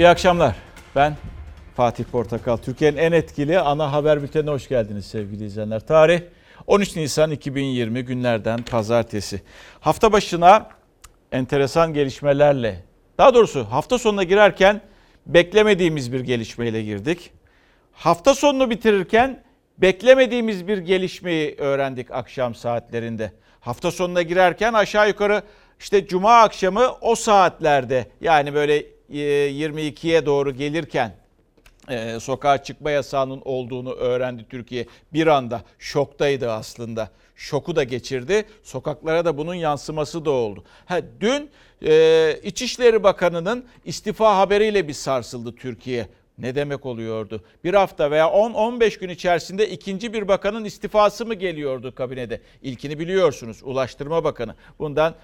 İyi akşamlar. Ben Fatih Portakal. Türkiye'nin en etkili ana haber bültenine hoş geldiniz sevgili izleyenler. Tarih 13 Nisan 2020 günlerden pazartesi. Hafta başına enteresan gelişmelerle, daha doğrusu hafta sonuna girerken beklemediğimiz bir gelişmeyle girdik. Hafta sonunu bitirirken beklemediğimiz bir gelişmeyi öğrendik akşam saatlerinde. Hafta sonuna girerken aşağı yukarı işte cuma akşamı o saatlerde yani böyle 22'ye doğru gelirken e, sokağa çıkma yasağının olduğunu öğrendi Türkiye. Bir anda şoktaydı aslında. Şoku da geçirdi. Sokaklara da bunun yansıması da oldu. Ha, dün e, İçişleri Bakanı'nın istifa haberiyle bir sarsıldı Türkiye. Ne demek oluyordu? Bir hafta veya 10-15 gün içerisinde ikinci bir bakanın istifası mı geliyordu kabinede? İlkini biliyorsunuz Ulaştırma Bakanı. Bundan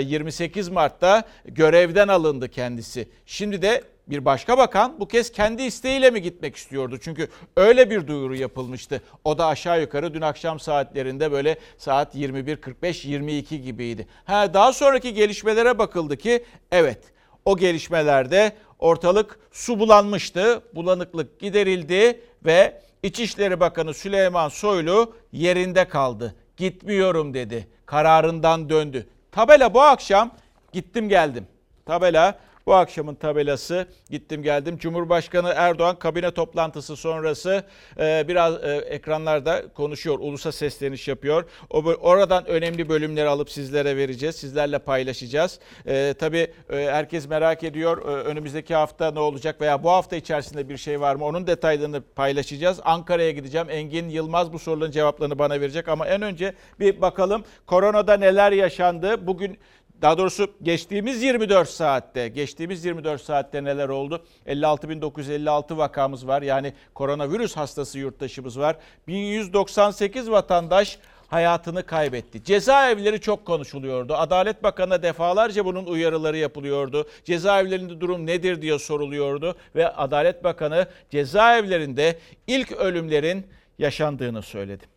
28 Mart'ta görevden alındı kendisi. Şimdi de bir başka bakan bu kez kendi isteğiyle mi gitmek istiyordu? Çünkü öyle bir duyuru yapılmıştı. O da aşağı yukarı dün akşam saatlerinde böyle saat 21.45-22 gibiydi. Ha, daha sonraki gelişmelere bakıldı ki evet o gelişmelerde ortalık su bulanmıştı. Bulanıklık giderildi ve İçişleri Bakanı Süleyman Soylu yerinde kaldı. Gitmiyorum dedi. Kararından döndü. Tabela bu akşam gittim geldim. Tabela bu akşamın tabelası gittim geldim. Cumhurbaşkanı Erdoğan kabine toplantısı sonrası e, biraz e, ekranlarda konuşuyor. Ulusa sesleniş yapıyor. O, oradan önemli bölümleri alıp sizlere vereceğiz. Sizlerle paylaşacağız. E, tabii e, herkes merak ediyor. E, önümüzdeki hafta ne olacak veya bu hafta içerisinde bir şey var mı? Onun detaylarını paylaşacağız. Ankara'ya gideceğim. Engin Yılmaz bu soruların cevaplarını bana verecek. Ama en önce bir bakalım koronada neler yaşandı? Bugün daha doğrusu geçtiğimiz 24 saatte, geçtiğimiz 24 saatte neler oldu? 56.956 vakamız var. Yani koronavirüs hastası yurttaşımız var. 1198 vatandaş hayatını kaybetti. Cezaevleri çok konuşuluyordu. Adalet Bakanı'na defalarca bunun uyarıları yapılıyordu. Cezaevlerinde durum nedir diye soruluyordu ve Adalet Bakanı cezaevlerinde ilk ölümlerin yaşandığını söyledi.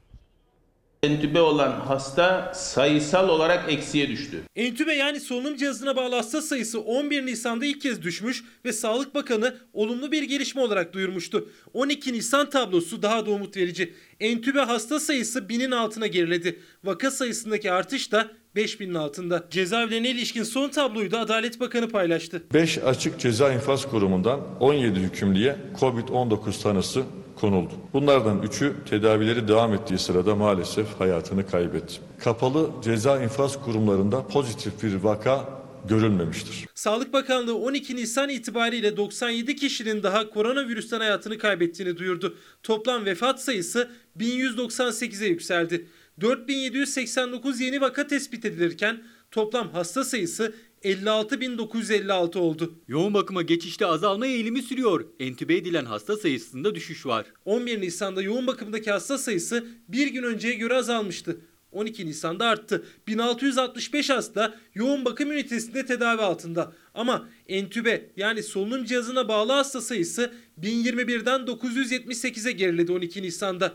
Entübe olan hasta sayısal olarak eksiye düştü. Entübe yani solunum cihazına bağlı hasta sayısı 11 Nisan'da ilk kez düşmüş ve Sağlık Bakanı olumlu bir gelişme olarak duyurmuştu. 12 Nisan tablosu daha da umut verici. Entübe hasta sayısı binin altına geriledi. Vaka sayısındaki artış da 5000'in altında. Cezaevlerine ilişkin son tabloyu da Adalet Bakanı paylaştı. 5 açık ceza infaz kurumundan 17 hükümlüye COVID-19 tanısı konuldu. Bunlardan üçü tedavileri devam ettiği sırada maalesef hayatını kaybetti. Kapalı ceza infaz kurumlarında pozitif bir vaka görülmemiştir. Sağlık Bakanlığı 12 Nisan itibariyle 97 kişinin daha koronavirüsten hayatını kaybettiğini duyurdu. Toplam vefat sayısı 1198'e yükseldi. 4789 yeni vaka tespit edilirken toplam hasta sayısı 56.956 oldu. Yoğun bakıma geçişte azalma eğilimi sürüyor. Entübe edilen hasta sayısında düşüş var. 11 Nisan'da yoğun bakımdaki hasta sayısı bir gün önceye göre azalmıştı. 12 Nisan'da arttı. 1665 hasta yoğun bakım ünitesinde tedavi altında. Ama entübe yani solunum cihazına bağlı hasta sayısı 1021'den 978'e geriledi 12 Nisan'da.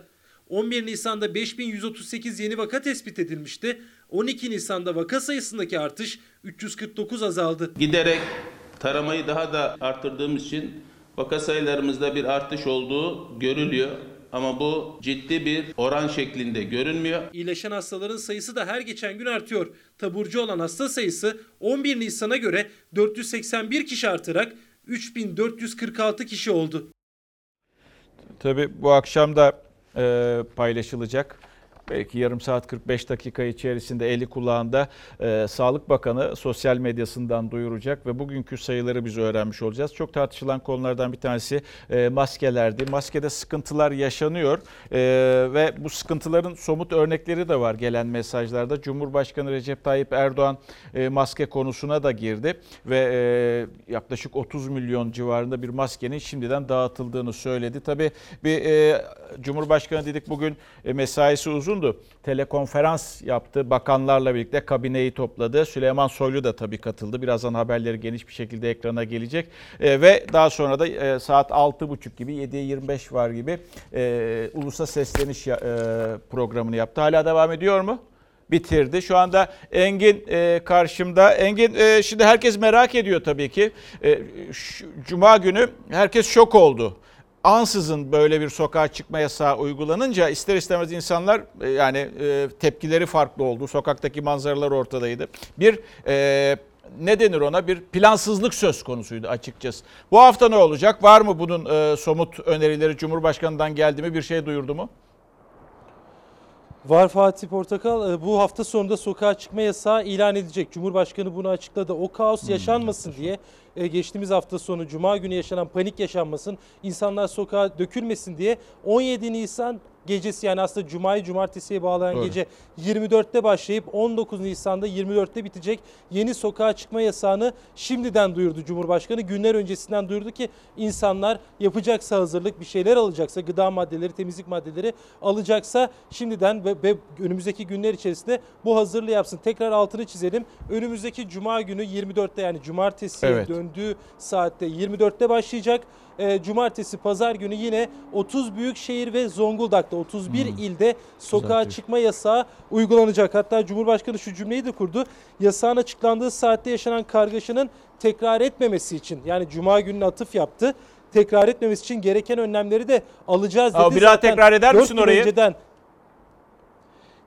11 Nisan'da 5138 yeni vaka tespit edilmişti. 12 Nisan'da vaka sayısındaki artış 349 azaldı. Giderek taramayı daha da arttırdığımız için vaka sayılarımızda bir artış olduğu görülüyor. Ama bu ciddi bir oran şeklinde görünmüyor. İyileşen hastaların sayısı da her geçen gün artıyor. Taburcu olan hasta sayısı 11 Nisan'a göre 481 kişi artarak 3446 kişi oldu. Tabii bu akşam da e, paylaşılacak belki yarım saat 45 dakika içerisinde eli kulağında e, Sağlık Bakanı sosyal medyasından duyuracak ve bugünkü sayıları biz öğrenmiş olacağız. Çok tartışılan konulardan bir tanesi e, maskelerdi. Maskede sıkıntılar yaşanıyor e, ve bu sıkıntıların somut örnekleri de var gelen mesajlarda. Cumhurbaşkanı Recep Tayyip Erdoğan e, maske konusuna da girdi ve e, yaklaşık 30 milyon civarında bir maskenin şimdiden dağıtıldığını söyledi. Tabii bir e, Cumhurbaşkanı dedik bugün e, mesaisi uzun uzundu. Telekonferans yaptı. Bakanlarla birlikte kabineyi topladı. Süleyman Soylu da tabii katıldı. Birazdan haberleri geniş bir şekilde ekrana gelecek. E, ve daha sonra da e, saat 6.30 gibi 7'ye 25 var gibi e, ulusa sesleniş e, programını yaptı. Hala devam ediyor mu? bitirdi. Şu anda Engin e, karşımda. Engin e, şimdi herkes merak ediyor tabii ki. E, şu- Cuma günü herkes şok oldu. Ansızın böyle bir sokağa çıkma yasağı uygulanınca ister istemez insanlar e, yani e, tepkileri farklı oldu. Sokaktaki manzaralar ortadaydı. Bir e, ne denir ona bir plansızlık söz konusuydu açıkçası. Bu hafta ne olacak? Var mı bunun e, somut önerileri Cumhurbaşkanı'ndan geldi mi? Bir şey duyurdu mu? Var Fatih Portakal bu hafta sonunda sokağa çıkma yasağı ilan edecek. Cumhurbaşkanı bunu açıkladı. O kaos yaşanmasın diye e, geçtiğimiz hafta sonu Cuma günü yaşanan panik yaşanmasın, insanlar sokağa dökülmesin diye 17 Nisan gecesi yani aslında Cuma'yı Cumartesi'ye bağlayan Doğru. gece 24'te başlayıp 19 Nisan'da 24'te bitecek yeni sokağa çıkma yasağını şimdiden duyurdu Cumhurbaşkanı. Günler öncesinden duyurdu ki insanlar yapacaksa hazırlık bir şeyler alacaksa gıda maddeleri, temizlik maddeleri alacaksa şimdiden ve, ve önümüzdeki günler içerisinde bu hazırlığı yapsın. Tekrar altını çizelim. Önümüzdeki Cuma günü 24'te yani Cumartesi'ye Evet. Döndüğü saatte 24'te başlayacak. Ee, Cumartesi, Pazar günü yine 30 büyük şehir ve Zonguldak'ta 31 ilde sokağa Güzel. çıkma yasağı uygulanacak. Hatta Cumhurbaşkanı şu cümleyi de kurdu. Yasağın açıklandığı saatte yaşanan kargaşanın tekrar etmemesi için yani Cuma gününe atıf yaptı. Tekrar etmemesi için gereken önlemleri de alacağız dedi. Abi bir daha tekrar eder misin orayı? Önceden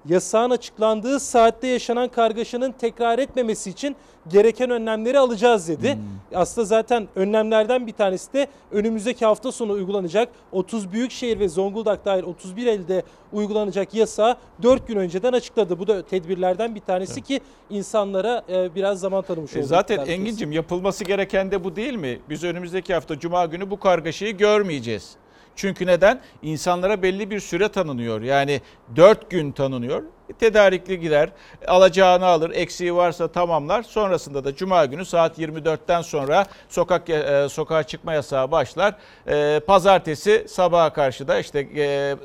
yasağın açıklandığı saatte yaşanan kargaşanın tekrar etmemesi için gereken önlemleri alacağız dedi. Hmm. Aslında zaten önlemlerden bir tanesi de önümüzdeki hafta sonu uygulanacak 30 büyükşehir ve Zonguldak dahil 31 elde uygulanacak yasağı 4 gün önceden açıkladı. Bu da tedbirlerden bir tanesi ki insanlara e, biraz zaman tanımış E olduk. Zaten. Engin'cim yapılması gereken de bu değil mi? Biz önümüzdeki hafta Cuma günü bu kargaşayı görmeyeceğiz. Çünkü neden? İnsanlara belli bir süre tanınıyor. Yani 4 gün tanınıyor. Tedarikli gider, alacağını alır, eksiği varsa tamamlar. Sonrasında da Cuma günü saat 24'ten sonra sokak e, sokağa çıkma yasağı başlar. E, Pazartesi sabaha karşı da işte e,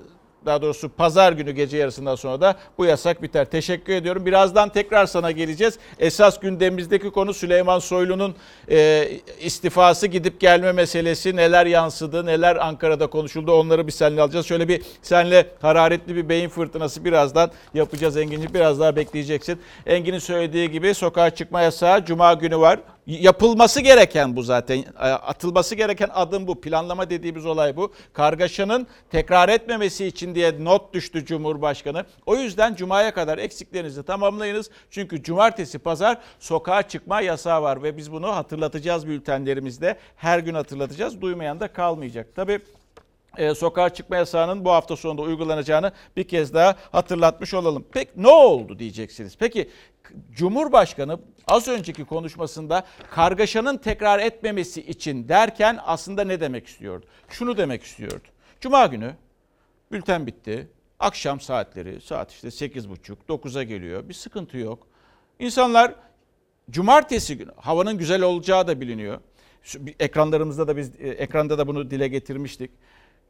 daha doğrusu pazar günü gece yarısından sonra da bu yasak biter. Teşekkür ediyorum. Birazdan tekrar sana geleceğiz. Esas gündemimizdeki konu Süleyman Soylu'nun e, istifası gidip gelme meselesi. Neler yansıdı, neler Ankara'da konuşuldu onları bir seninle alacağız. Şöyle bir seninle hararetli bir beyin fırtınası birazdan yapacağız Engin'ci. Biraz daha bekleyeceksin. Engin'in söylediği gibi sokağa çıkma yasağı Cuma günü var. Yapılması gereken bu zaten. Atılması gereken adım bu. Planlama dediğimiz olay bu. Kargaşanın tekrar etmemesi için diye not düştü Cumhurbaşkanı. O yüzden Cuma'ya kadar eksiklerinizi tamamlayınız. Çünkü cumartesi, pazar sokağa çıkma yasağı var ve biz bunu hatırlatacağız bültenlerimizde. Her gün hatırlatacağız. Duymayan da kalmayacak. Tabii e, sokağa çıkma yasağının bu hafta sonunda uygulanacağını bir kez daha hatırlatmış olalım. Peki ne oldu diyeceksiniz. Peki Cumhurbaşkanı az önceki konuşmasında kargaşanın tekrar etmemesi için derken aslında ne demek istiyordu? Şunu demek istiyordu. Cuma günü bülten bitti. Akşam saatleri saat işte 8.30-9'a geliyor. Bir sıkıntı yok. İnsanlar cumartesi günü havanın güzel olacağı da biliniyor. Ekranlarımızda da biz e, ekranda da bunu dile getirmiştik.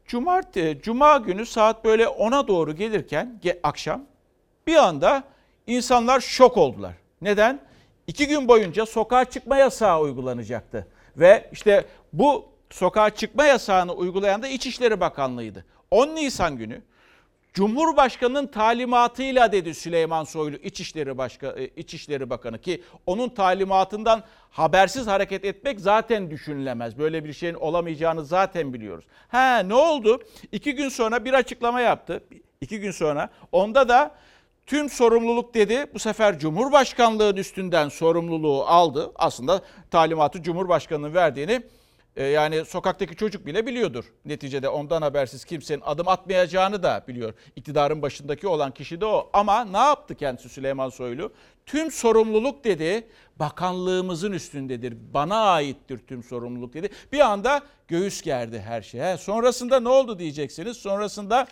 Cumartesi, cuma günü saat böyle 10'a doğru gelirken ge- akşam bir anda insanlar şok oldular. Neden? İki gün boyunca sokağa çıkma yasağı uygulanacaktı. Ve işte bu sokağa çıkma yasağını uygulayan da İçişleri Bakanlığı'ydı. 10 Nisan günü Cumhurbaşkanının talimatıyla dedi Süleyman Soylu İçişleri, Başka, e, İçişleri Bakanı ki onun talimatından habersiz hareket etmek zaten düşünülemez. Böyle bir şeyin olamayacağını zaten biliyoruz. Ha ne oldu? İki gün sonra bir açıklama yaptı. İki gün sonra onda da tüm sorumluluk dedi. Bu sefer Cumhurbaşkanlığının üstünden sorumluluğu aldı. Aslında talimatı Cumhurbaşkanının verdiğini e, yani sokaktaki çocuk bile biliyordur. Neticede ondan habersiz kimsenin adım atmayacağını da biliyor. İktidarın başındaki olan kişi de o. Ama ne yaptı kendisi Süleyman Soylu? Tüm sorumluluk dedi bakanlığımızın üstündedir. Bana aittir tüm sorumluluk dedi. Bir anda göğüs gerdi her şeye. Sonrasında ne oldu diyeceksiniz. Sonrasında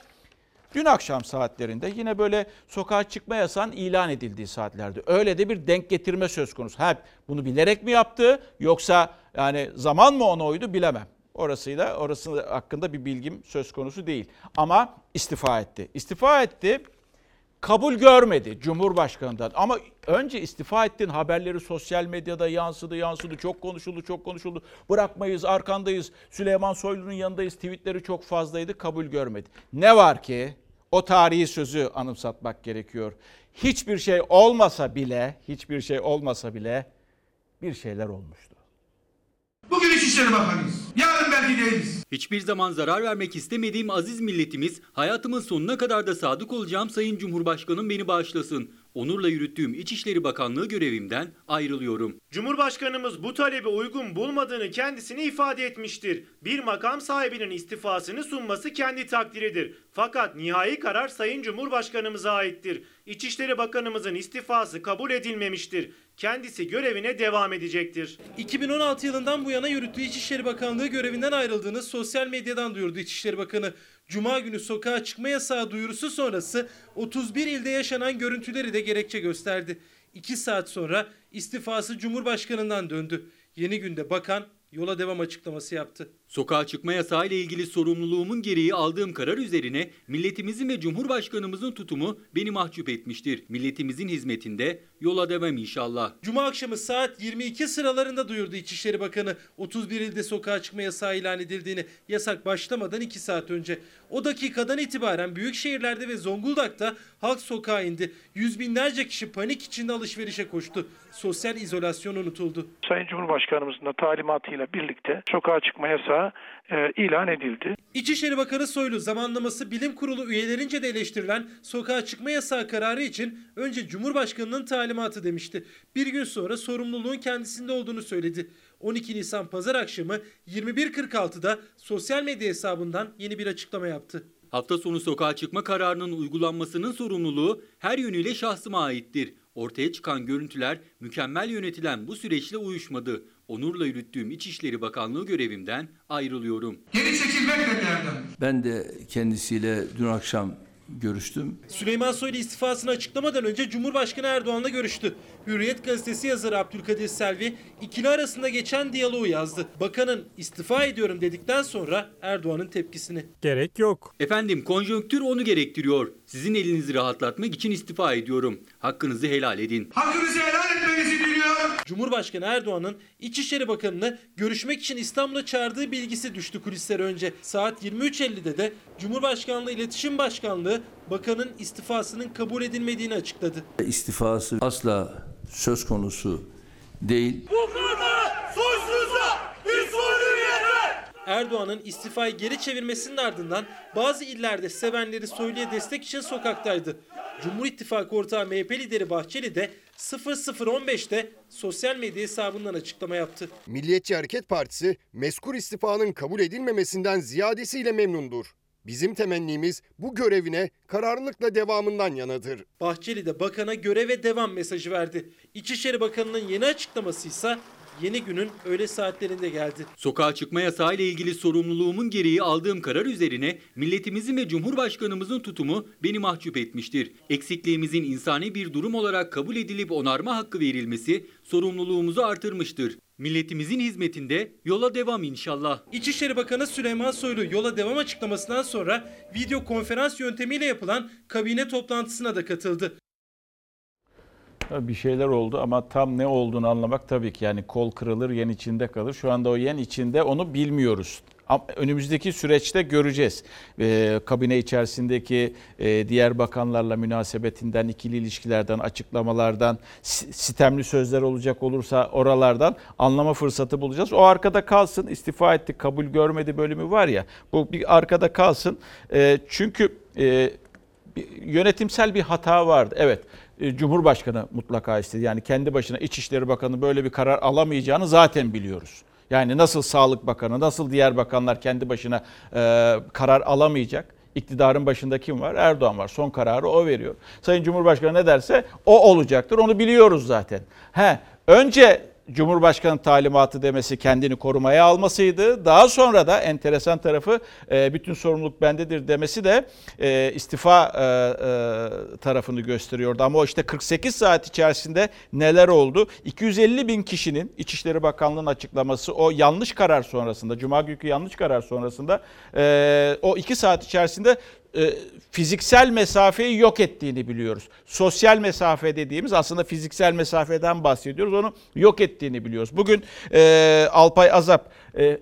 Dün akşam saatlerinde yine böyle sokağa çıkma yasağının ilan edildiği saatlerde öyle de bir denk getirme söz konusu. Hep bunu bilerek mi yaptı yoksa yani zaman mı ona uydu bilemem. Orasıyla orası hakkında bir bilgim söz konusu değil. Ama istifa etti. İstifa etti. Kabul görmedi Cumhurbaşkanı'ndan. Ama önce istifa ettiğin haberleri sosyal medyada yansıdı, yansıdı. Çok konuşuldu, çok konuşuldu. Bırakmayız, arkandayız. Süleyman Soylu'nun yanındayız. Tweetleri çok fazlaydı, kabul görmedi. Ne var ki o tarihi sözü anımsatmak gerekiyor. Hiçbir şey olmasa bile, hiçbir şey olmasa bile bir şeyler olmuştu. Bugün İçişleri Bakanıyız. Yarın belki değiliz. Hiçbir zaman zarar vermek istemediğim aziz milletimiz, hayatımın sonuna kadar da sadık olacağım Sayın Cumhurbaşkanım beni bağışlasın. Onurla yürüttüğüm İçişleri Bakanlığı görevimden ayrılıyorum. Cumhurbaşkanımız bu talebi uygun bulmadığını kendisine ifade etmiştir. Bir makam sahibinin istifasını sunması kendi takdiridir. Fakat nihai karar Sayın Cumhurbaşkanımıza aittir. İçişleri Bakanımızın istifası kabul edilmemiştir. Kendisi görevine devam edecektir. 2016 yılından bu yana yürüttüğü İçişleri Bakanlığı görevinden ayrıldığını sosyal medyadan duyurdu İçişleri Bakanı. Cuma günü sokağa çıkma yasağı duyurusu sonrası 31 ilde yaşanan görüntüleri de gerekçe gösterdi. 2 saat sonra istifası Cumhurbaşkanından döndü. Yeni günde bakan yola devam açıklaması yaptı. Sokağa çıkma yasağı ile ilgili sorumluluğumun gereği aldığım karar üzerine milletimizin ve Cumhurbaşkanımızın tutumu beni mahcup etmiştir. Milletimizin hizmetinde yola devam inşallah. Cuma akşamı saat 22 sıralarında duyurdu İçişleri Bakanı 31 ilde sokağa çıkma yasağı ilan edildiğini yasak başlamadan 2 saat önce. O dakikadan itibaren büyük şehirlerde ve Zonguldak'ta halk sokağa indi. Yüz binlerce kişi panik içinde alışverişe koştu. Sosyal izolasyon unutuldu. Sayın Cumhurbaşkanımızın da talimatıyla birlikte sokağa çıkma yasağı e, ilan edildi. İçişleri Bakanı Soylu zamanlaması bilim kurulu üyelerince de eleştirilen sokağa çıkma yasağı kararı için önce Cumhurbaşkanının talimatı demişti. Bir gün sonra sorumluluğun kendisinde olduğunu söyledi. 12 Nisan pazar akşamı 21.46'da sosyal medya hesabından yeni bir açıklama yaptı. Hafta sonu sokağa çıkma kararının uygulanmasının sorumluluğu her yönüyle şahsıma aittir. Ortaya çıkan görüntüler mükemmel yönetilen bu süreçle uyuşmadı. Onurla yürüttüğüm İçişleri Bakanlığı görevimden ayrılıyorum. Geri çekilmek erdem. Ben de kendisiyle dün akşam görüştüm. Süleyman Soylu istifasını açıklamadan önce Cumhurbaşkanı Erdoğan'la görüştü. Hürriyet gazetesi yazarı Abdülkadir Selvi ikili arasında geçen diyaloğu yazdı. Bakanın istifa ediyorum dedikten sonra Erdoğan'ın tepkisini. Gerek yok. Efendim konjonktür onu gerektiriyor. Sizin elinizi rahatlatmak için istifa ediyorum. Hakkınızı helal edin. Hakkınızı helal. Cumhurbaşkanı Erdoğan'ın İçişleri Bakanı'nı görüşmek için İstanbul'a çağırdığı bilgisi düştü kulislere önce. Saat 23.50'de de Cumhurbaşkanlığı İletişim Başkanlığı bakanın istifasının kabul edilmediğini açıkladı. İstifası asla söz konusu değil. Erdoğan'ın istifayı geri çevirmesinin ardından bazı illerde sevenleri Soylu'ya destek için sokaktaydı. Cumhur İttifakı ortağı MHP lideri Bahçeli de 0015'te sosyal medya hesabından açıklama yaptı. Milliyetçi Hareket Partisi meskur istifanın kabul edilmemesinden ziyadesiyle memnundur. Bizim temennimiz bu görevine kararlılıkla devamından yanadır. Bahçeli de bakana göreve devam mesajı verdi. İçişleri Bakanı'nın yeni açıklaması ise yeni günün öğle saatlerinde geldi. Sokağa çıkma yasağı ile ilgili sorumluluğumun gereği aldığım karar üzerine milletimizin ve Cumhurbaşkanımızın tutumu beni mahcup etmiştir. Eksikliğimizin insani bir durum olarak kabul edilip onarma hakkı verilmesi sorumluluğumuzu artırmıştır. Milletimizin hizmetinde yola devam inşallah. İçişleri Bakanı Süleyman Soylu yola devam açıklamasından sonra video konferans yöntemiyle yapılan kabine toplantısına da katıldı. Bir şeyler oldu ama tam ne olduğunu anlamak tabii ki yani kol kırılır yen içinde kalır. Şu anda o yen içinde onu bilmiyoruz. Önümüzdeki süreçte göreceğiz. Ee, kabine içerisindeki e, diğer bakanlarla münasebetinden, ikili ilişkilerden, açıklamalardan, si- sitemli sözler olacak olursa oralardan anlama fırsatı bulacağız. O arkada kalsın. İstifa etti, kabul görmedi bölümü var ya. Bu bir arkada kalsın. Ee, çünkü e, yönetimsel bir hata vardı. Evet. E, Cumhurbaşkanı mutlaka istedi. Yani kendi başına İçişleri Bakanı böyle bir karar alamayacağını zaten biliyoruz. Yani nasıl Sağlık Bakanı, nasıl diğer bakanlar kendi başına e, karar alamayacak. İktidarın başında kim var? Erdoğan var. Son kararı o veriyor. Sayın Cumhurbaşkanı ne derse o olacaktır. Onu biliyoruz zaten. He, önce Cumhurbaşkanı talimatı demesi kendini korumaya almasıydı. Daha sonra da enteresan tarafı e, bütün sorumluluk bendedir demesi de e, istifa e, tarafını gösteriyordu. Ama işte 48 saat içerisinde neler oldu? 250 bin kişinin İçişleri Bakanlığı'nın açıklaması o yanlış karar sonrasında, Cuma günkü yanlış karar sonrasında o 2 saat içerisinde e, fiziksel mesafeyi yok ettiğini biliyoruz. Sosyal mesafe dediğimiz aslında fiziksel mesafeden bahsediyoruz. Onu yok ettiğini biliyoruz. Bugün e, Alpay Azap e,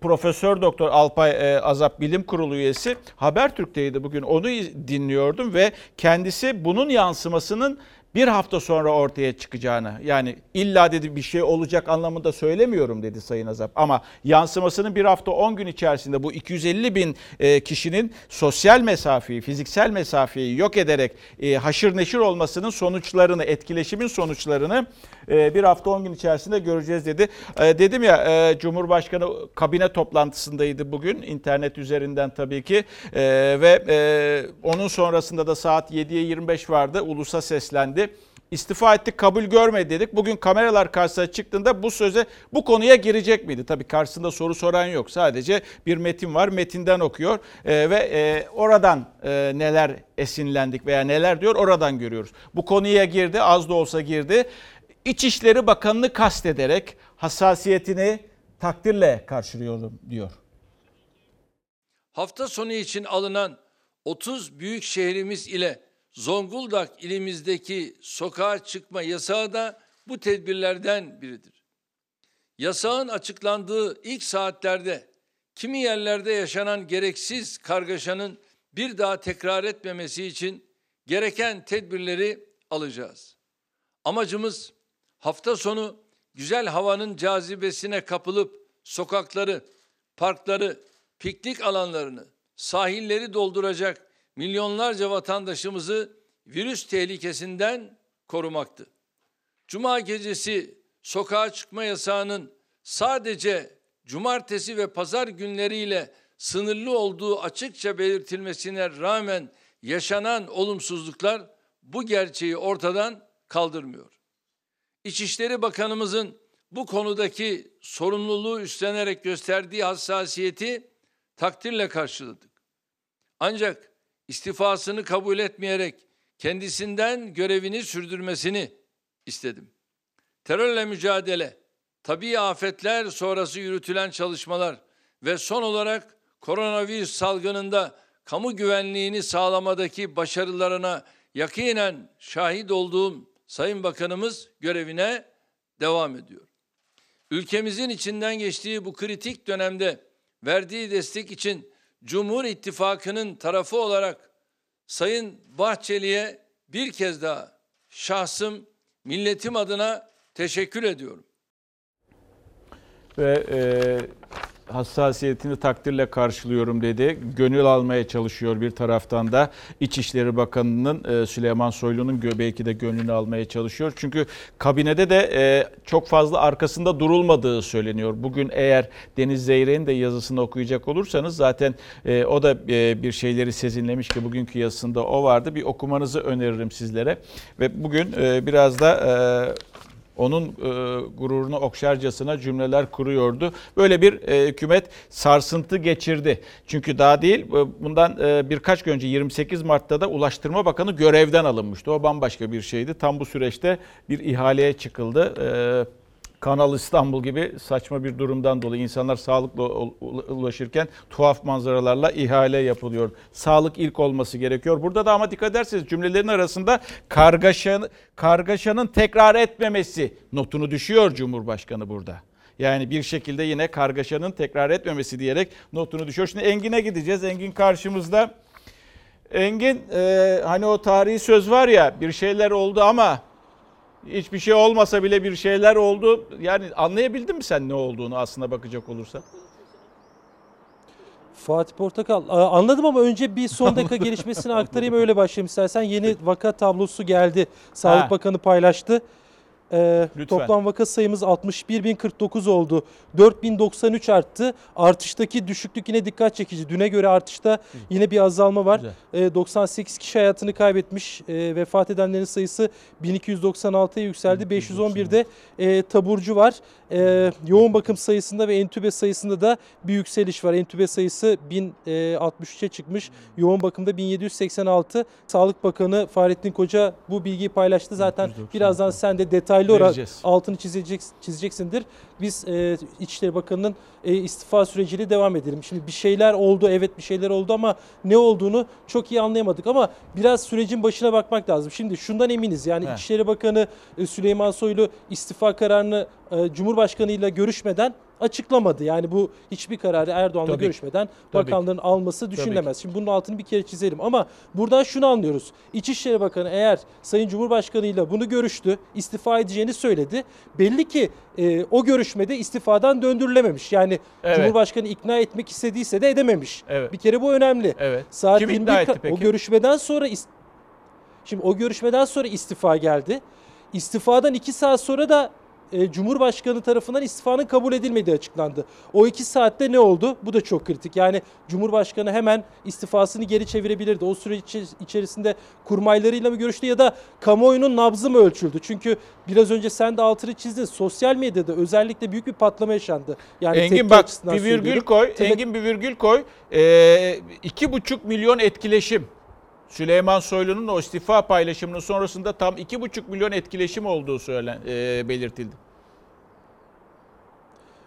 Profesör Doktor Alpay e, Azap Bilim Kurulu üyesi Habertürk'teydi bugün. Onu dinliyordum ve kendisi bunun yansımasının bir hafta sonra ortaya çıkacağını yani illa dedi bir şey olacak anlamında söylemiyorum dedi Sayın Azap. Ama yansımasının bir hafta 10 gün içerisinde bu 250 bin e, kişinin sosyal mesafeyi, fiziksel mesafeyi yok ederek e, haşır neşir olmasının sonuçlarını, etkileşimin sonuçlarını bir hafta 10 gün içerisinde göreceğiz dedi. E, dedim ya e, Cumhurbaşkanı kabine toplantısındaydı bugün internet üzerinden tabii ki E, ve e, onun sonrasında da saat 7'ye 25 vardı ulusa seslendi. İstifa ettik kabul görmedi dedik. Bugün kameralar karşısına çıktığında bu söze bu konuya girecek miydi? Tabii karşısında soru soran yok. Sadece bir metin var. Metinden okuyor E, ve e, oradan e, neler esinlendik veya neler diyor oradan görüyoruz. Bu konuya girdi az da olsa girdi. İçişleri Bakanı'nı kastederek hassasiyetini takdirle karşılıyorum diyor. hafta sonu için alınan 30 büyük şehrimiz ile Zonguldak ilimizdeki sokağa çıkma yasağı da bu tedbirlerden biridir. Yasağın açıklandığı ilk saatlerde kimi yerlerde yaşanan gereksiz kargaşanın bir daha tekrar etmemesi için gereken tedbirleri alacağız. Amacımız hafta sonu güzel havanın cazibesine kapılıp sokakları, parkları, piknik alanlarını, sahilleri dolduracak milyonlarca vatandaşımızı virüs tehlikesinden korumaktı. Cuma gecesi sokağa çıkma yasağının sadece cumartesi ve pazar günleriyle sınırlı olduğu açıkça belirtilmesine rağmen yaşanan olumsuzluklar bu gerçeği ortadan kaldırmıyor. İçişleri Bakanımızın bu konudaki sorumluluğu üstlenerek gösterdiği hassasiyeti takdirle karşıladık. Ancak istifasını kabul etmeyerek kendisinden görevini sürdürmesini istedim. Terörle mücadele, tabii afetler sonrası yürütülen çalışmalar ve son olarak koronavirüs salgınında kamu güvenliğini sağlamadaki başarılarına yakinen şahit olduğum Sayın Bakanımız görevine devam ediyor. Ülkemizin içinden geçtiği bu kritik dönemde verdiği destek için Cumhur İttifakı'nın tarafı olarak Sayın Bahçeli'ye bir kez daha şahsım, milletim adına teşekkür ediyorum. Ve e, hassasiyetini takdirle karşılıyorum dedi. Gönül almaya çalışıyor bir taraftan da İçişleri Bakanı'nın e, Süleyman Soylu'nun belki de gönlünü almaya çalışıyor. Çünkü kabinede de e, çok fazla arkasında durulmadığı söyleniyor. Bugün eğer Deniz Zeyrek'in de yazısını okuyacak olursanız zaten e, o da bir şeyleri sezinlemiş ki bugünkü yazısında o vardı. Bir okumanızı öneririm sizlere. Ve bugün biraz da onun e, gururunu okşarcasına cümleler kuruyordu. Böyle bir e, hükümet sarsıntı geçirdi. Çünkü daha değil e, bundan e, birkaç gün önce 28 Mart'ta da Ulaştırma Bakanı görevden alınmıştı. O bambaşka bir şeydi. Tam bu süreçte bir ihaleye çıkıldı. E, Kanal İstanbul gibi saçma bir durumdan dolayı insanlar sağlıkla ul- ul- ulaşırken tuhaf manzaralarla ihale yapılıyor. Sağlık ilk olması gerekiyor. Burada da ama dikkat ederseniz cümlelerin arasında kargaşa, kargaşanın tekrar etmemesi notunu düşüyor Cumhurbaşkanı burada. Yani bir şekilde yine kargaşanın tekrar etmemesi diyerek notunu düşüyor. Şimdi Engin'e gideceğiz. Engin karşımızda. Engin e, hani o tarihi söz var ya bir şeyler oldu ama hiçbir şey olmasa bile bir şeyler oldu. Yani anlayabildin mi sen ne olduğunu aslına bakacak olursan? Fatih Portakal anladım ama önce bir son dakika gelişmesini aktarayım öyle başlayayım istersen. Yeni vaka tablosu geldi. Sağlık Ha. Bakanı paylaştı. Lütfen. toplam vaka sayımız 61.049 oldu. 4093 arttı. Artıştaki düşüklük yine dikkat çekici. Düne göre artışta yine bir azalma var. Güzel. Ee, 98 kişi hayatını kaybetmiş. Ee, vefat edenlerin sayısı 1296'ya yükseldi. 511'de e, taburcu var. Ee, yoğun bakım sayısında ve entübe sayısında da bir yükseliş var. Entübe sayısı 1063'e çıkmış. Yoğun bakımda 1786. Sağlık Bakanı Fahrettin Koca bu bilgiyi paylaştı. Zaten 996. birazdan sen de detaylı olarak altını çizecek, çizeceksindir. Biz e, İçişleri Bakanı'nın e, istifa süreciyle devam edelim. Şimdi bir şeyler oldu, evet bir şeyler oldu ama ne olduğunu çok iyi anlayamadık. Ama biraz sürecin başına bakmak lazım. Şimdi şundan eminiz yani He. İçişleri Bakanı e, Süleyman Soylu istifa kararını e, Cumhurbaşkanı ile görüşmeden açıklamadı. Yani bu hiçbir kararı Erdoğan'la Tabii. görüşmeden Tabii. bakanların alması düşünülemez. Şimdi bunun altını bir kere çizelim ama buradan şunu anlıyoruz. İçişleri Bakanı eğer Sayın Cumhurbaşkanı ile bunu görüştü, istifa edeceğini söyledi. Belli ki e, o görüşmede istifadan döndürülememiş. Yani Evet. Cumhurbaşkanı ikna etmek istediyse de edememiş. Evet. Bir kere bu önemli. Evet. Saat Kim 21 ikna etti peki? O görüşmeden sonra is- Şimdi o görüşmeden sonra istifa geldi. İstifadan iki saat sonra da e, Cumhurbaşkanı tarafından istifanın kabul edilmediği açıklandı. O iki saatte ne oldu? Bu da çok kritik. Yani Cumhurbaşkanı hemen istifasını geri çevirebilirdi. O süre içi- içerisinde kurmaylarıyla mı görüştü ya da kamuoyunun nabzı mı ölçüldü? Çünkü biraz önce sen de altını çizdin. Sosyal medyada özellikle büyük bir patlama yaşandı. Yani Engin bak bir virgül söylüyorum. koy. Tele- Engin bir virgül koy. Ee, iki buçuk milyon etkileşim. Süleyman Soylu'nun o istifa paylaşımının sonrasında tam iki buçuk milyon etkileşim olduğu söylen, e, belirtildi.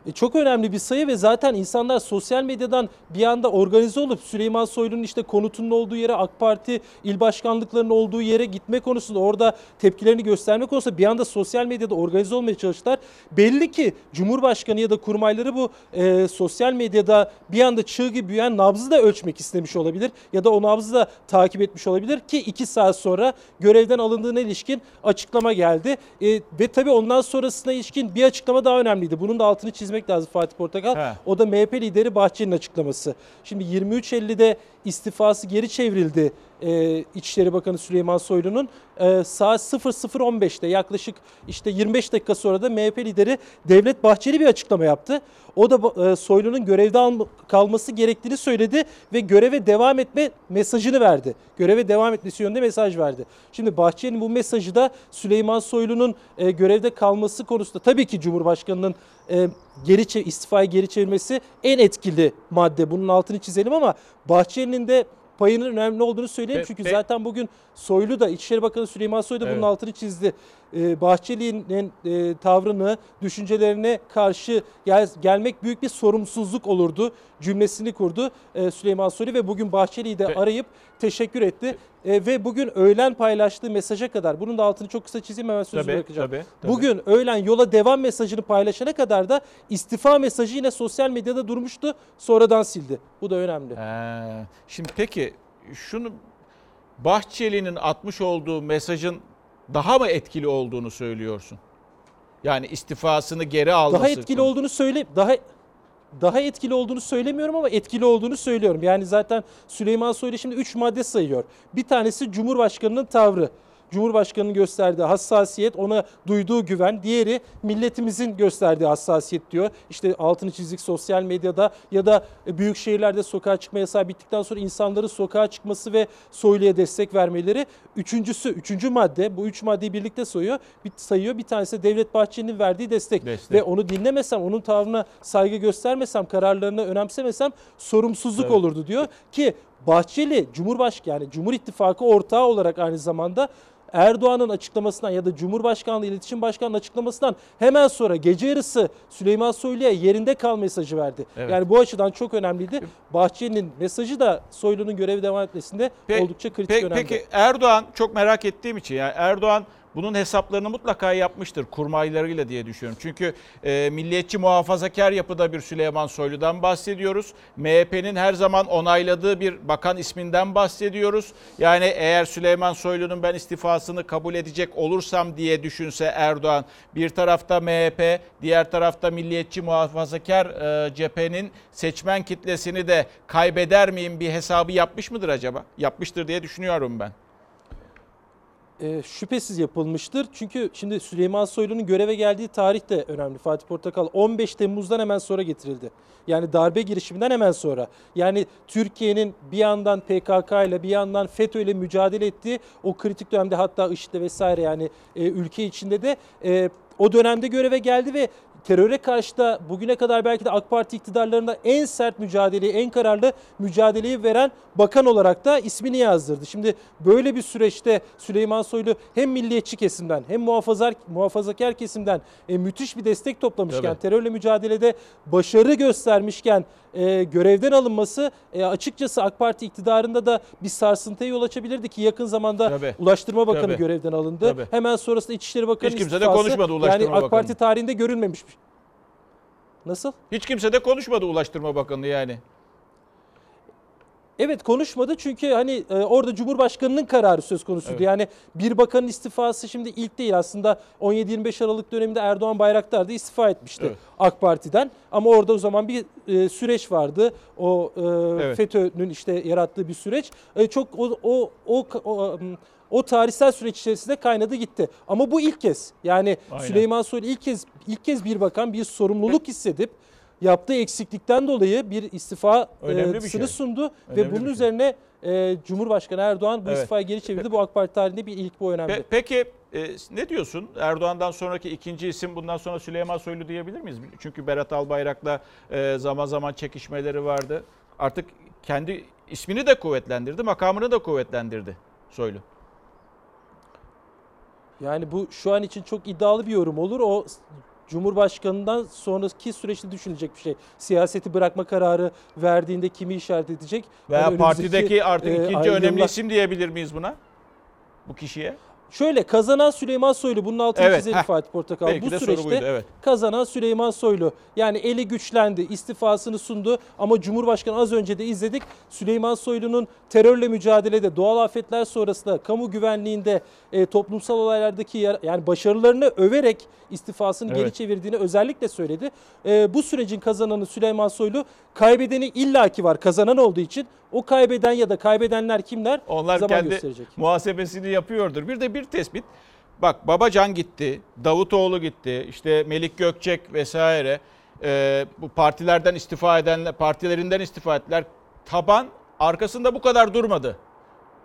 E, çok önemli bir sayı ve zaten insanlar sosyal medyadan bir anda organize olup Süleyman Soylu'nun işte konutunun olduğu yere AK Parti il başkanlıklarının olduğu yere gitme konusunda orada tepkilerini gösterme konusunda bir anda sosyal medyada organize olmaya çalıştılar. Belli ki Cumhurbaşkanı ya da kurmayları bu e, sosyal medyada bir anda çığ gibi büyüyen nabzı da ölçmek istemiş olabilir ya da o nabzı da takip etmiş olabilir ki iki saat sonra görevden alındığına ilişkin açıklama geldi. E, ve tabii ondan sonrasına ilişkin bir açıklama daha önemliydi. Bunun da altını çizmek lazım Fatih Portakal. He. O da MHP lideri Bahçeli'nin açıklaması. Şimdi 23.50'de istifası geri çevrildi e, İçişleri Bakanı Süleyman Soylu'nun. E, saat 00.15'te yaklaşık işte 25 dakika sonra da MHP lideri Devlet Bahçeli bir açıklama yaptı. O da e, Soylu'nun görevde alma- kalması gerektiğini söyledi ve göreve devam etme mesajını verdi. Göreve devam etmesi yönünde mesaj verdi. Şimdi Bahçeli'nin bu mesajı da Süleyman Soylu'nun e, görevde kalması konusunda tabii ki Cumhurbaşkanı'nın e, geri istifayı geri çevirmesi en etkili madde. Bunun altını çizelim ama Bahçeli'nin de payının önemli olduğunu söyleyeyim. Pe- Çünkü pe- zaten bugün Soylu da İçişleri Bakanı Süleyman Soylu da bunun Evet. altını çizdi. Ee, Bahçeli'nin e, tavrını, düşüncelerine karşı gel- gelmek büyük bir sorumsuzluk olurdu cümlesini kurdu e, Süleyman Soylu ve bugün Bahçeli'yi de arayıp teşekkür etti. E, ve bugün öğlen paylaştığı mesaja kadar, bunun da altını çok kısa çizeyim hemen sözü Tabii, bırakacağım. tabii, tabii. Bugün öğlen yola devam mesajını paylaşana kadar da istifa mesajı yine sosyal medyada durmuştu. Sonradan sildi. Bu da önemli. Ee, şimdi peki şunu Bahçeli'nin atmış olduğu mesajın daha mı etkili olduğunu söylüyorsun? Yani istifasını geri alması. Daha etkili olduğunu söyle daha daha etkili olduğunu söylemiyorum ama etkili olduğunu söylüyorum. Yani zaten Süleyman Soylu şimdi 3 madde sayıyor. Bir tanesi Cumhurbaşkanı'nın tavrı. Cumhurbaşkanı'nın gösterdiği hassasiyet, ona duyduğu güven. Diğeri milletimizin gösterdiği hassasiyet diyor. İşte altını çizdik sosyal medyada ya da büyük şehirlerde sokağa çıkma yasağı bittikten sonra insanların sokağa çıkması ve Soylu'ya destek vermeleri. Üçüncüsü, üçüncü madde bu üç maddeyi birlikte sayıyor. Bir, sayıyor. Bir tanesi de Devlet Bahçeli'nin verdiği destek. Destek. Ve onu dinlemesem, onun tavrına saygı göstermesem, kararlarını önemsemesem sorumsuzluk Tabii. olurdu diyor. Ki Bahçeli Cumhurbaşkanı yani Cumhur İttifakı ortağı olarak aynı zamanda Erdoğan'ın açıklamasından ya da Cumhurbaşkanlığı İletişim Başkanı'nın açıklamasından hemen sonra gece yarısı Süleyman Soylu'ya yerinde kal mesajı verdi. Evet. Yani bu açıdan çok önemliydi. Bahçeli'nin mesajı da Soylu'nun görevi devam etmesinde Pe- oldukça kritik pe- önemli. Peki Erdoğan çok merak ettiğim için yani Erdoğan bunun hesaplarını mutlaka yapmıştır kurmaylarıyla diye düşünüyorum. Çünkü e, milliyetçi muhafazakar yapıda bir Süleyman Soylu'dan bahsediyoruz. MHP'nin her zaman onayladığı bir bakan isminden bahsediyoruz. Yani eğer Süleyman Soylu'nun ben istifasını kabul edecek olursam diye düşünse Erdoğan bir tarafta MHP, diğer tarafta milliyetçi muhafazakar e, cephenin seçmen kitlesini de kaybeder miyim bir hesabı yapmış mıdır acaba? Yapmıştır diye düşünüyorum ben. E, şüphesiz yapılmıştır. Çünkü şimdi Süleyman Soylu'nun göreve geldiği tarih de önemli. Fatih Portakal 15 Temmuz'dan hemen sonra getirildi. Yani darbe girişiminden hemen sonra. Yani Türkiye'nin bir yandan PKK ile bir yandan FETÖ ile mücadele ettiği o kritik dönemde hatta IŞİD'le vesaire yani e, ülke içinde de e, o dönemde göreve geldi ve teröre karşı da bugüne kadar belki de AK Parti iktidarlarında en sert mücadeleyi, en kararlı mücadeleyi veren bakan olarak da ismini yazdırdı. Şimdi böyle bir süreçte Süleyman Soylu hem milliyetçi kesimden hem muhafazakar, muhafazakar kesimden e, müthiş bir destek toplamışken, Tabii. terörle mücadelede başarı göstermişken e, görevden alınması e, açıkçası AK Parti iktidarında da bir sarsıntıya yol açabilirdi ki yakın zamanda Tabii. Ulaştırma Bakanı Tabii. görevden alındı. Tabii. Hemen sonrasında İçişleri Bakanı Hiç kimse de istifası. konuşmadı Ulaştırma Yani AK Bakanı. Parti tarihinde görülmemiş bir Nasıl? Hiç kimse de konuşmadı Ulaştırma Bakanı yani. Evet konuşmadı çünkü hani e, orada Cumhurbaşkanı'nın kararı söz konusuydu. Evet. Yani bir bakanın istifası şimdi ilk değil aslında 17-25 Aralık döneminde Erdoğan Bayraktar da istifa etmişti Evet. AK Parti'den. Ama orada o zaman bir e, süreç vardı. O e, Evet. FETÖ'nün işte yarattığı bir süreç. E, çok o o o, o, o tarihsel süreç içerisinde kaynadı gitti. Ama bu ilk kez. Yani Aynen. Süleyman Soylu ilk kez ilk kez bir bakan bir sorumluluk hissedip yaptığı eksiklikten dolayı bir istifa Önemli e, bir şey. sundu Önemli ve bunun şey. üzerine e, Cumhurbaşkanı Erdoğan bu Evet. istifayı geri çevirdi. Bu AK Parti tarihinde bir ilk bu önemli. Pe- peki e, ne diyorsun? Erdoğan'dan sonraki ikinci isim bundan sonra Süleyman Soylu diyebilir miyiz? Çünkü Berat Albayrak'la e, zaman zaman çekişmeleri vardı. Artık kendi ismini de kuvvetlendirdi, makamını da kuvvetlendirdi Soylu. Yani bu şu an için çok iddialı bir yorum olur. O Cumhurbaşkanından sonraki süreçte düşünecek bir şey. Siyaseti bırakma kararı verdiğinde kimi işaret edecek? Veya Yani partideki artık e, ikinci ay- önemli isim diyebilir miyiz buna? Bu kişiye? Şöyle kazanan Süleyman Soylu bunun altını Evet, çizelim heh. Fatih Portakal. Belki Bu süreçte buydu, evet. kazanan Süleyman Soylu. Yani eli güçlendi, istifasını sundu ama Cumhurbaşkanı az önce de izledik. Süleyman Soylu'nun terörle mücadelede, doğal afetler sonrasında, kamu güvenliğinde, e, toplumsal olaylardaki yer, yani başarılarını överek istifasını geri Evet. çevirdiğini özellikle söyledi. E, bu sürecin kazananı Süleyman Soylu, kaybedeni illaki var kazanan olduğu için. O kaybeden ya da kaybedenler kimler? Onlar Zaman kendi gösterecek. muhasebesini yapıyordur. Bir de bir tespit. Bak Babacan gitti, Davutoğlu gitti, işte Melik Gökçek vesaire. Ee, bu partilerden istifa edenler, partilerinden istifa ettiler. Taban arkasında bu kadar durmadı.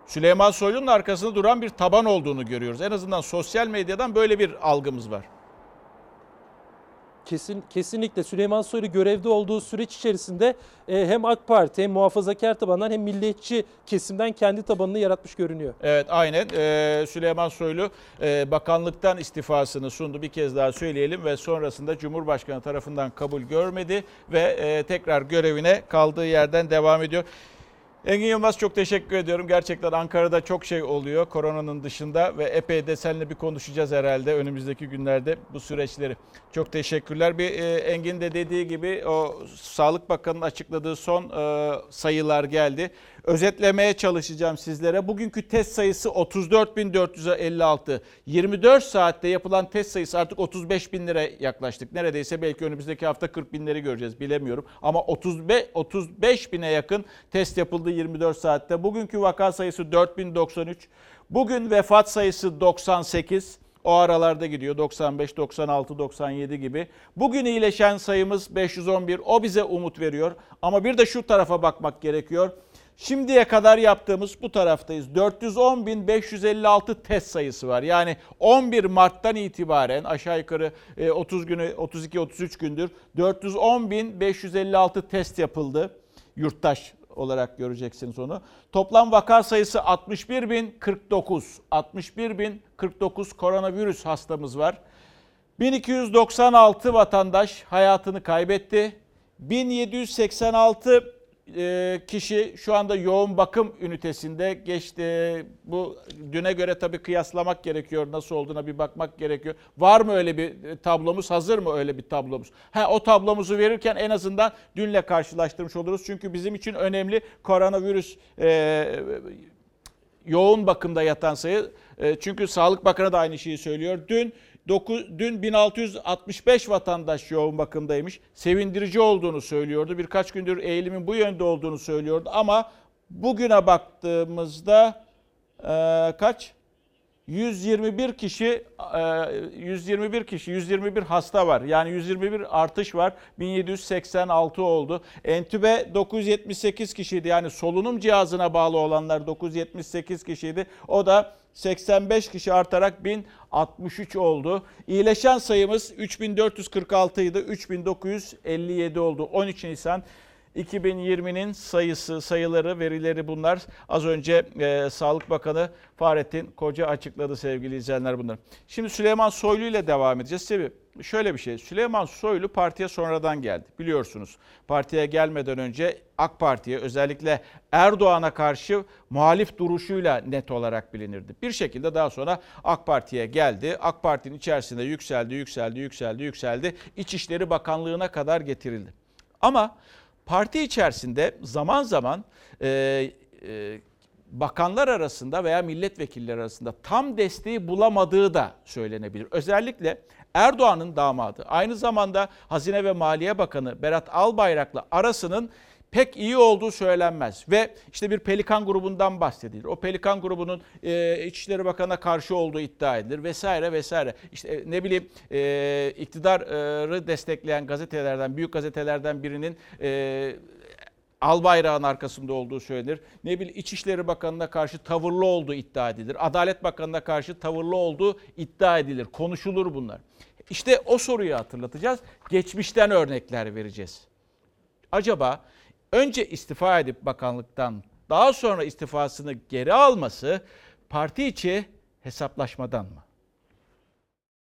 Süleyman Soylu'nun arkasında duran bir taban olduğunu görüyoruz. En azından sosyal medyadan böyle bir algımız var. Kesin kesinlikle Süleyman Soylu görevde olduğu süreç içerisinde e, hem AK Parti hem muhafazakar tabandan hem milliyetçi kesimden kendi tabanını yaratmış görünüyor. Evet aynen Ee, Süleyman Soylu e, bakanlıktan istifasını sundu bir kez daha söyleyelim ve sonrasında Cumhurbaşkanı tarafından kabul görmedi ve e, tekrar görevine kaldığı yerden devam ediyor. Engin Yılmaz çok teşekkür ediyorum. Gerçekten Ankara'da çok şey oluyor koronanın dışında ve epey de seninle bir konuşacağız herhalde önümüzdeki günlerde bu süreçleri. Çok teşekkürler. Bir e, Engin de dediği gibi o Sağlık Bakanı'nın açıkladığı son e, sayılar geldi. Özetlemeye çalışacağım sizlere. Bugünkü test sayısı 34.456. 24 saatte yapılan test sayısı artık 35 bin lira yaklaştık. Neredeyse belki önümüzdeki hafta 40 binleri göreceğiz bilemiyorum. Ama 35, 35 bine yakın test yapıldı 24 saatte. Bugünkü vaka sayısı 4093. Bugün vefat sayısı 98. O aralarda gidiyor 95, 96, 97 gibi. Bugün iyileşen sayımız 511. O bize umut veriyor. Ama bir de şu tarafa bakmak gerekiyor. Şimdiye kadar yaptığımız bu taraftayız. 410.556 test sayısı var. Yani 11 Mart'tan itibaren aşağı yukarı e, 30 günü 32-33 gündür 410.556 test yapıldı. Yurttaş olarak göreceksiniz onu. Toplam vaka sayısı 61.049. 61.049 koronavirüs hastamız var. 1296 vatandaş hayatını kaybetti. 1786 e, kişi şu anda yoğun bakım ünitesinde geçti. Bu düne göre tabii kıyaslamak gerekiyor. Nasıl olduğuna bir bakmak gerekiyor. Var mı öyle bir e, tablomuz? Hazır mı öyle bir tablomuz? Ha, o tablomuzu verirken en azından dünle karşılaştırmış oluruz. Çünkü bizim için önemli koronavirüs e, yoğun bakımda yatan sayı. E, Çünkü Sağlık Bakanı da aynı şeyi söylüyor. Dün 9, dün 1665 vatandaş yoğun bakımdaymış. Sevindirici olduğunu söylüyordu. Birkaç gündür eğilimin bu yönde olduğunu söylüyordu. Ama bugüne baktığımızda e, kaç? 121 kişi e, 121 kişi 121 hasta var. Yani 121 artış var. 1786 oldu. Entübe 978 kişiydi. Yani solunum cihazına bağlı olanlar 978 kişiydi. O da 85 kişi artarak 1063 oldu. İyileşen sayımız 3446 idi. 3957 oldu. 13 Nisan 2020'nin sayısı, sayıları, verileri bunlar. Az önce e, Sağlık Bakanı Fahrettin Koca açıkladı sevgili izleyenler bunları. Şimdi Süleyman Soylu ile devam edeceğiz. Tabii şöyle bir şey. Süleyman Soylu partiye sonradan geldi. Biliyorsunuz partiye gelmeden önce AK Parti'ye özellikle Erdoğan'a karşı muhalif duruşuyla net olarak bilinirdi. Bir şekilde daha sonra AK Parti'ye geldi. AK Parti'nin içerisinde yükseldi, yükseldi, yükseldi, yükseldi. İçişleri Bakanlığı'na kadar getirildi. Ama parti içerisinde zaman zaman e, e, bakanlar arasında veya milletvekilleri arasında tam desteği bulamadığı da söylenebilir. Özellikle Erdoğan'ın damadı aynı zamanda Hazine ve Maliye Bakanı Berat Albayrak'la arasının pek iyi olduğu söylenmez. Ve işte bir Pelikan grubundan bahsedilir. O Pelikan grubunun e, İçişleri Bakanı'na karşı olduğu iddia edilir vesaire vesaire. İşte e, ne bileyim e, iktidarı destekleyen gazetelerden, büyük gazetelerden birinin e, al bayrağın arkasında olduğu söylenir. Ne bileyim İçişleri Bakanı'na karşı tavırlı olduğu iddia edilir. Adalet Bakanı'na karşı tavırlı olduğu iddia edilir. Konuşulur bunlar. İşte o soruyu hatırlatacağız. Geçmişten örnekler vereceğiz. Acaba önce istifa edip bakanlıktan daha sonra istifasını geri alması parti içi hesaplaşmadan mı?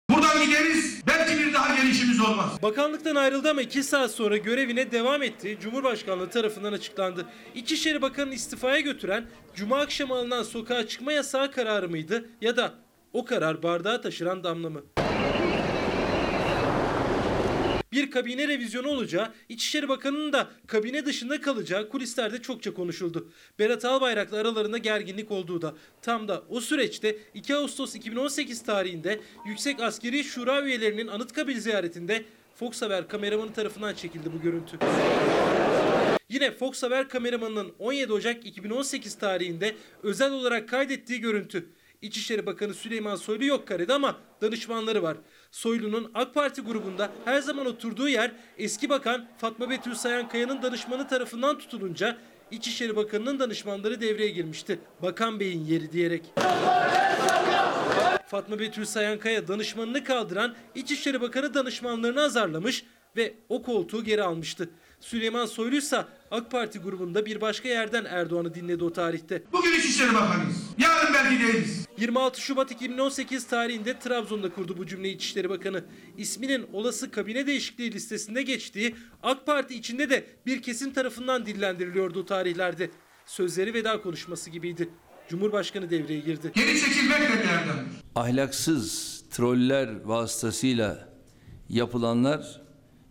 Buradan gideriz. Belki bir daha gelişimiz olmaz. Bakanlıktan ayrıldı ama 2 saat sonra görevine devam etti. Cumhurbaşkanlığı tarafından açıklandı. İçişleri Bakanı'nı istifaya götüren Cuma akşamı alınan sokağa çıkma yasağı kararı mıydı? Ya da o karar bardağı taşıran damla mı? Bir kabine revizyonu olacağı, İçişleri Bakanı'nın da kabine dışında kalacağı kulislerde çokça konuşuldu. Berat Albayrak'la aralarında gerginlik olduğu da tam da o süreçte 2 Ağustos 2018 tarihinde Yüksek Askeri Şura üyelerinin Anıtkabir ziyaretinde Fox Haber kameramanı tarafından çekildi bu görüntü. Yine Fox Haber kameramanının 17 Ocak 2018 tarihinde özel olarak kaydettiği görüntü. İçişleri Bakanı Süleyman Soylu yok karede ama danışmanları var. Soylu'nun AK Parti grubunda her zaman oturduğu yer eski bakan Fatma Betül Sayankaya'nın danışmanı tarafından tutulunca İçişleri Bakanı'nın danışmanları devreye girmişti. Bakan Bey'in yeri diyerek. Fatma Betül Sayankaya danışmanını kaldıran İçişleri Bakanı danışmanlarını azarlamış ve o koltuğu geri almıştı. Süleyman Soylu ise AK Parti grubunda bir başka yerden Erdoğan'ı dinledi o tarihte. Bugün İçişleri Bakanıyız. Yarın belki değiliz. 26 Şubat 2018 tarihinde Trabzon'da kurdu bu cümleyi İçişleri Bakanı. İsminin olası kabine değişikliği listesinde geçtiği AK Parti içinde de bir kesim tarafından dillendiriliyordu o tarihlerde. Sözleri veda konuşması gibiydi. Cumhurbaşkanı devreye girdi. Geri çekilmek de bir erdemdir. Ahlaksız troller vasıtasıyla yapılanlar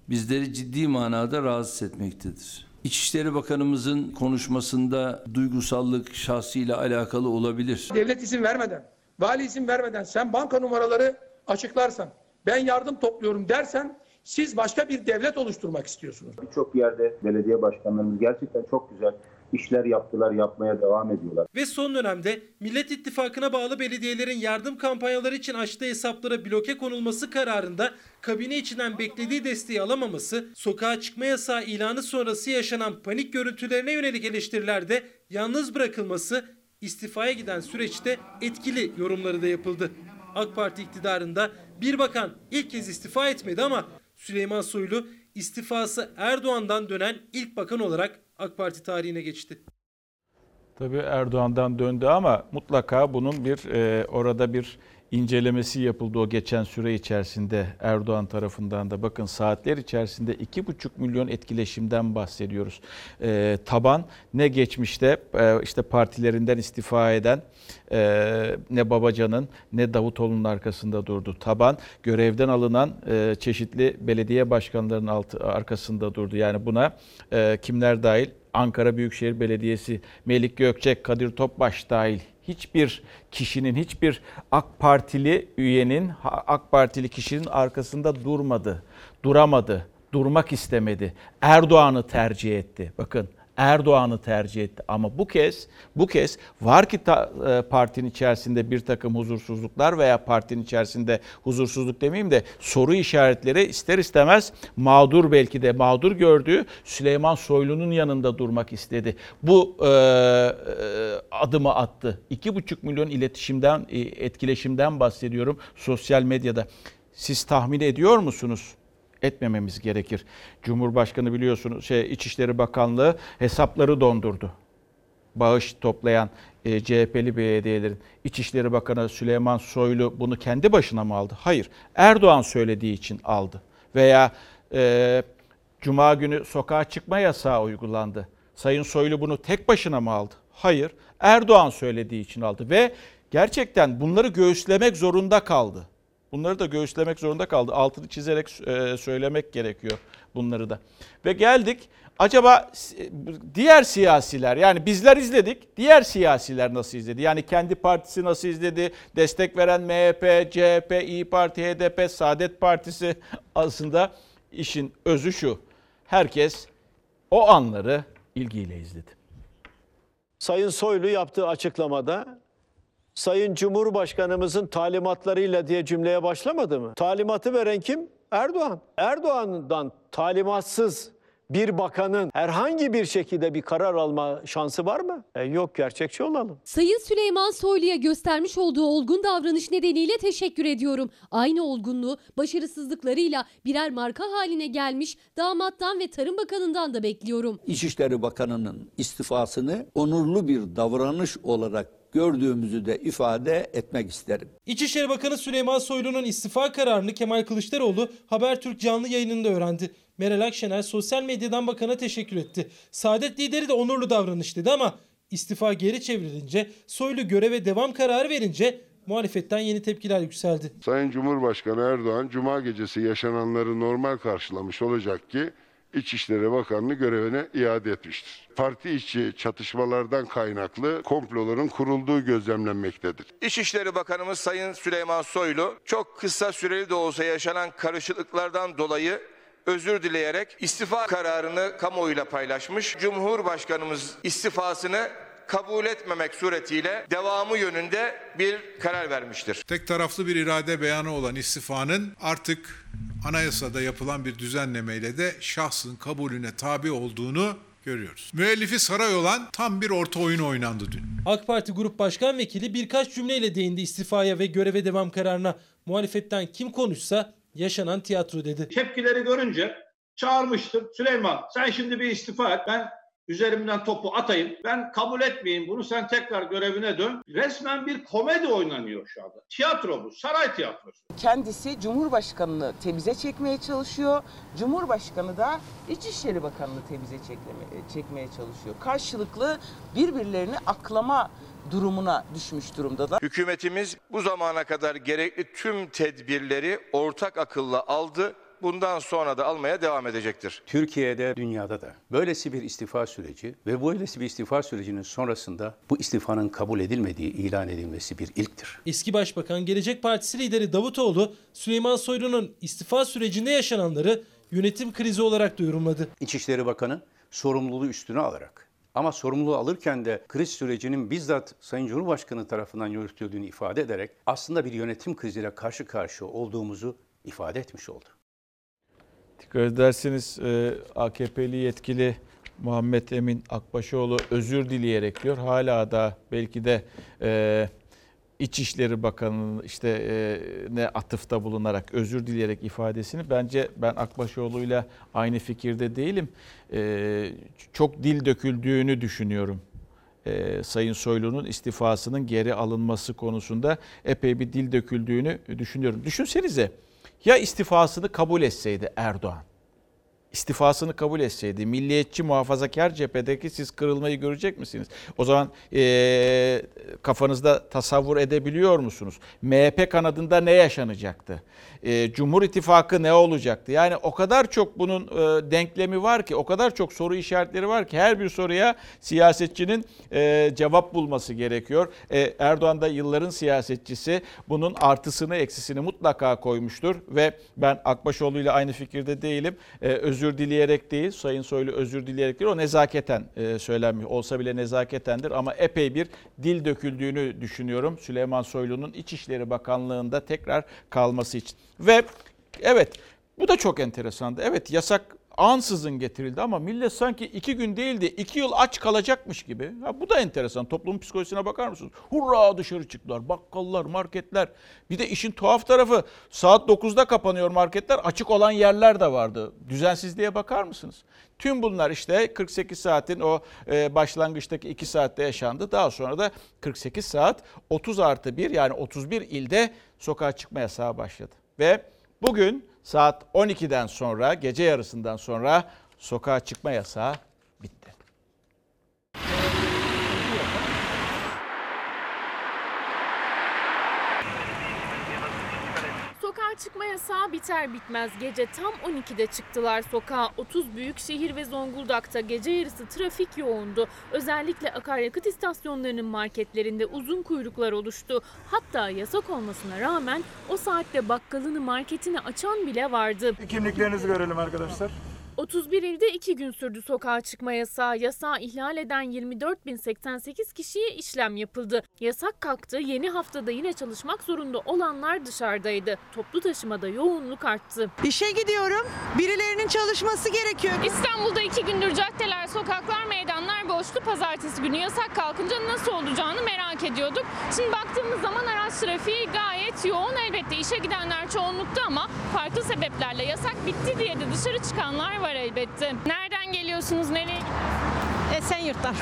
bizleri ciddi manada rahatsız etmektedir. İçişleri Bakanımızın konuşmasında duygusallık şahsıyla alakalı olabilir. Devlet izin vermeden, vali izin vermeden sen banka numaraları açıklarsan, ben yardım topluyorum dersen siz başka bir devlet oluşturmak istiyorsunuz. Birçok yerde belediye başkanlarımız gerçekten çok güzel işler yaptılar, yapmaya devam ediyorlar. Ve son dönemde Millet İttifakı'na bağlı belediyelerin yardım kampanyaları için açtığı hesaplara bloke konulması kararında kabine içinden beklediği desteği alamaması, sokağa çıkma yasağı ilanı sonrası yaşanan panik görüntülerine yönelik eleştirilerde yalnız bırakılması, istifaya giden süreçte etkili yorumları da yapıldı. AK Parti iktidarında bir bakan ilk kez istifa etmedi ama Süleyman Soylu istifası Erdoğan'dan dönen ilk bakan olarak AK Parti tarihine geçti. Tabii Erdoğan'dan döndü ama mutlaka bunun bir e, orada bir incelemesi yapıldı o geçen süre içerisinde Erdoğan tarafından da. Bakın saatler içerisinde 2,5 milyon etkileşimden bahsediyoruz. E, taban ne geçmişte e, işte partilerinden istifa eden e, ne Babacan'ın ne Davutoğlu'nun arkasında durdu. Taban görevden alınan e, çeşitli belediye başkanlarının altı, arkasında durdu. Yani buna e, kimler dahil? Ankara Büyükşehir Belediyesi, Melik Gökçek, Kadir Topbaş dahil hiçbir kişinin, hiçbir AK Partili üyenin, AK Partili kişinin arkasında durmadı, duramadı, durmak istemedi. Erdoğan'ı tercih etti. Bakın Erdoğan'ı tercih etti. Ama bu kez bu kez var ki ta, e, partinin içerisinde bir takım huzursuzluklar veya partinin içerisinde huzursuzluk demeyeyim de soru işaretleri ister istemez mağdur belki de mağdur gördüğü Süleyman Soylu'nun yanında durmak istedi. Bu e, e, adımı attı. 2,5 milyon iletişimden, etkileşimden bahsediyorum sosyal medyada. Siz tahmin ediyor musunuz? Etmememiz gerekir. Cumhurbaşkanı biliyorsunuz şey İçişleri Bakanlığı hesapları dondurdu. Bağış toplayan e, CHP'li belediyelerin İçişleri Bakanı Süleyman Soylu bunu kendi başına mı aldı? Hayır. Erdoğan söylediği için aldı. Veya e, Cuma günü sokağa çıkma yasağı uygulandı. Sayın Soylu bunu tek başına mı aldı? Hayır. Erdoğan söylediği için aldı ve gerçekten bunları göğüslemek zorunda kaldı. Bunları da göğüslemek zorunda kaldı. Altını çizerek e, söylemek gerekiyor bunları da. Ve geldik acaba e, diğer siyasiler yani bizler izledik. Diğer siyasiler nasıl izledi? Yani kendi partisi nasıl izledi? Destek veren MHP, CHP, İyi Parti, HDP, Saadet Partisi aslında işin özü şu. Herkes o anları ilgiyle izledi. Sayın Soylu yaptığı açıklamada Sayın Cumhurbaşkanımızın talimatlarıyla diye cümleye başlamadı mı? Talimatı veren kim? Erdoğan. Erdoğan'dan talimatsız bir bakanın herhangi bir şekilde bir karar alma şansı var mı? E yok gerçekçi olalım. Sayın Süleyman Soylu'ya göstermiş olduğu olgun davranış nedeniyle teşekkür ediyorum. Aynı olgunluğu başarısızlıklarıyla birer marka haline gelmiş damattan ve Tarım Bakanı'ndan da bekliyorum. İçişleri Bakanı'nın istifasını onurlu bir davranış olarak gördüğümüzü de ifade etmek isterim. İçişleri Bakanı Süleyman Soylu'nun istifa kararını Kemal Kılıçdaroğlu Habertürk canlı yayınında öğrendi. Meral Akşener sosyal medyadan bakana teşekkür etti. Saadet lideri de onurlu davranış dedi ama istifa geri çevrilince Soylu göreve devam kararı verince muhalefetten yeni tepkiler yükseldi. Sayın Cumhurbaşkanı Erdoğan Cuma gecesi yaşananları normal karşılamış olacak ki İçişleri Bakanlığı görevine iade etmiştir. Parti içi çatışmalardan kaynaklı komploların kurulduğu gözlemlenmektedir. İçişleri Bakanımız Sayın Süleyman Soylu çok kısa süreli de olsa yaşanan karışıklıklardan dolayı özür dileyerek istifa kararını kamuoyuyla paylaşmış. Cumhurbaşkanımız istifasını kabul etmemek suretiyle devamı yönünde bir karar vermiştir. Tek taraflı bir irade beyanı olan istifanın artık anayasada yapılan bir düzenlemeyle de şahsın kabulüne tabi olduğunu görüyoruz. Müellifi saray olan tam bir orta oyun oynandı dün. AK Parti Grup Başkan Vekili birkaç cümleyle değindi istifaya ve göreve devam kararına. Muhalefetten kim konuşsa yaşanan tiyatro dedi. Tepkileri görünce çağırmıştır. Süleyman sen şimdi bir istifa et. Ben üzerimden topu atayım. Ben kabul etmeyeyim bunu. Sen tekrar görevine dön. Resmen bir komedi oynanıyor şu anda. Tiyatro bu. Saray tiyatrosu. Kendisi Cumhurbaşkanı'nı temize çekmeye çalışıyor. Cumhurbaşkanı da İçişleri Bakanı'nı temize çekmeye, çekmeye çalışıyor. Karşılıklı birbirlerini aklama durumuna düşmüş durumdalar. Hükümetimiz bu zamana kadar gerekli tüm tedbirleri ortak akılla aldı. Bundan sonra da almaya devam edecektir. Türkiye'de, dünyada da böylesi bir istifa süreci ve böylesi bir istifa sürecinin sonrasında bu istifanın kabul edilmediği ilan edilmesi bir ilktir. Eski Başbakan Gelecek Partisi lideri Davutoğlu, Süleyman Soylu'nun istifa sürecinde yaşananları yönetim krizi olarak da yorumladı. İçişleri Bakanı sorumluluğu üstüne alarak ama sorumluluğu alırken de kriz sürecinin bizzat Sayın Cumhurbaşkanı tarafından yürütüldüğünü ifade ederek aslında bir yönetim kriziyle karşı karşıya olduğumuzu ifade etmiş oldu. Dikkat ederseniz e, AKP'li yetkili Muhammed Emin Akbaşoğlu özür dileyerek diyor. Hala da belki de e, İçişleri Bakanı'nın işte e, ne atıfta bulunarak özür dileyerek ifadesini bence ben Akbaşoğlu'yla aynı fikirde değilim. E, çok dil döküldüğünü düşünüyorum. E, Sayın Soylu'nun istifasının geri alınması konusunda epey bir dil döküldüğünü düşünüyorum. Düşünsenize ya istifasını kabul etseydi Erdoğan, istifasını kabul etseydi milliyetçi muhafazakar cephedeki siz kırılmayı görecek misiniz? O zaman e, kafanızda tasavvur edebiliyor musunuz? MHP kanadında ne yaşanacaktı? E, Cumhur İttifakı ne olacaktı? Yani o kadar çok bunun e, denklemi var ki, o kadar çok soru işaretleri var ki her bir soruya siyasetçinin e, cevap bulması gerekiyor. E, Erdoğan da yılların siyasetçisi bunun artısını eksisini mutlaka koymuştur ve ben Akbaşoğlu ile aynı fikirde değilim. E, özür dileyerek değil, Sayın Soylu özür dileyerek değil, o nezaketen e, söylenmiyor. Olsa bile nezaketendir ama epey bir dil döküldüğünü düşünüyorum Süleyman Soylu'nun İçişleri Bakanlığı'nda tekrar kalması için. Ve evet bu da çok enteresandı. Evet yasak ansızın getirildi ama millet sanki iki gün değil de iki yıl aç kalacakmış gibi. Ha, bu da enteresan. Toplumun psikolojisine bakar mısınız? Hurra dışarı çıktılar. Bakkallar, marketler. Bir de işin tuhaf tarafı saat 9'da kapanıyor marketler. Açık olan yerler de vardı. Düzensizliğe bakar mısınız? Tüm bunlar işte 48 saatin o e, başlangıçtaki 2 saatte yaşandı. Daha sonra da 48 saat 30 artı 1 yani 31 ilde sokağa çıkma yasağı başladı. Ve bugün saat 12'den sonra gece yarısından sonra sokağa çıkma yasağı bitti. Sokağa çıkma yasağı biter bitmez gece tam 12'de çıktılar sokağa. 30 büyük şehir ve Zonguldak'ta gece yarısı trafik yoğundu. Özellikle akaryakıt istasyonlarının marketlerinde uzun kuyruklar oluştu. Hatta yasak olmasına rağmen o saatte bakkalını marketini açan bile vardı. Kimliklerinizi görelim arkadaşlar. 31 ilde 2 gün sürdü sokağa çıkma yasağı. Yasağı ihlal eden 24.088 kişiye işlem yapıldı. Yasak kalktı. Yeni haftada yine çalışmak zorunda olanlar dışarıdaydı. Toplu taşımada yoğunluk arttı. İşe gidiyorum. Birilerinin çalışması gerekiyor. İstanbul'da iki gündür caddeler, sokaklar, meydanlar boştu. Pazartesi günü yasak kalkınca nasıl olacağını merak ediyorduk. Şimdi baktığımız zaman araç trafiği gayet yoğun. Elbette işe gidenler çoğunlukta ama farklı sebeplerle yasak bitti diye de dışarı çıkanlar var elbette. Nereden geliyorsunuz, nereye gidiyorsunuz? Esenyurt'tan.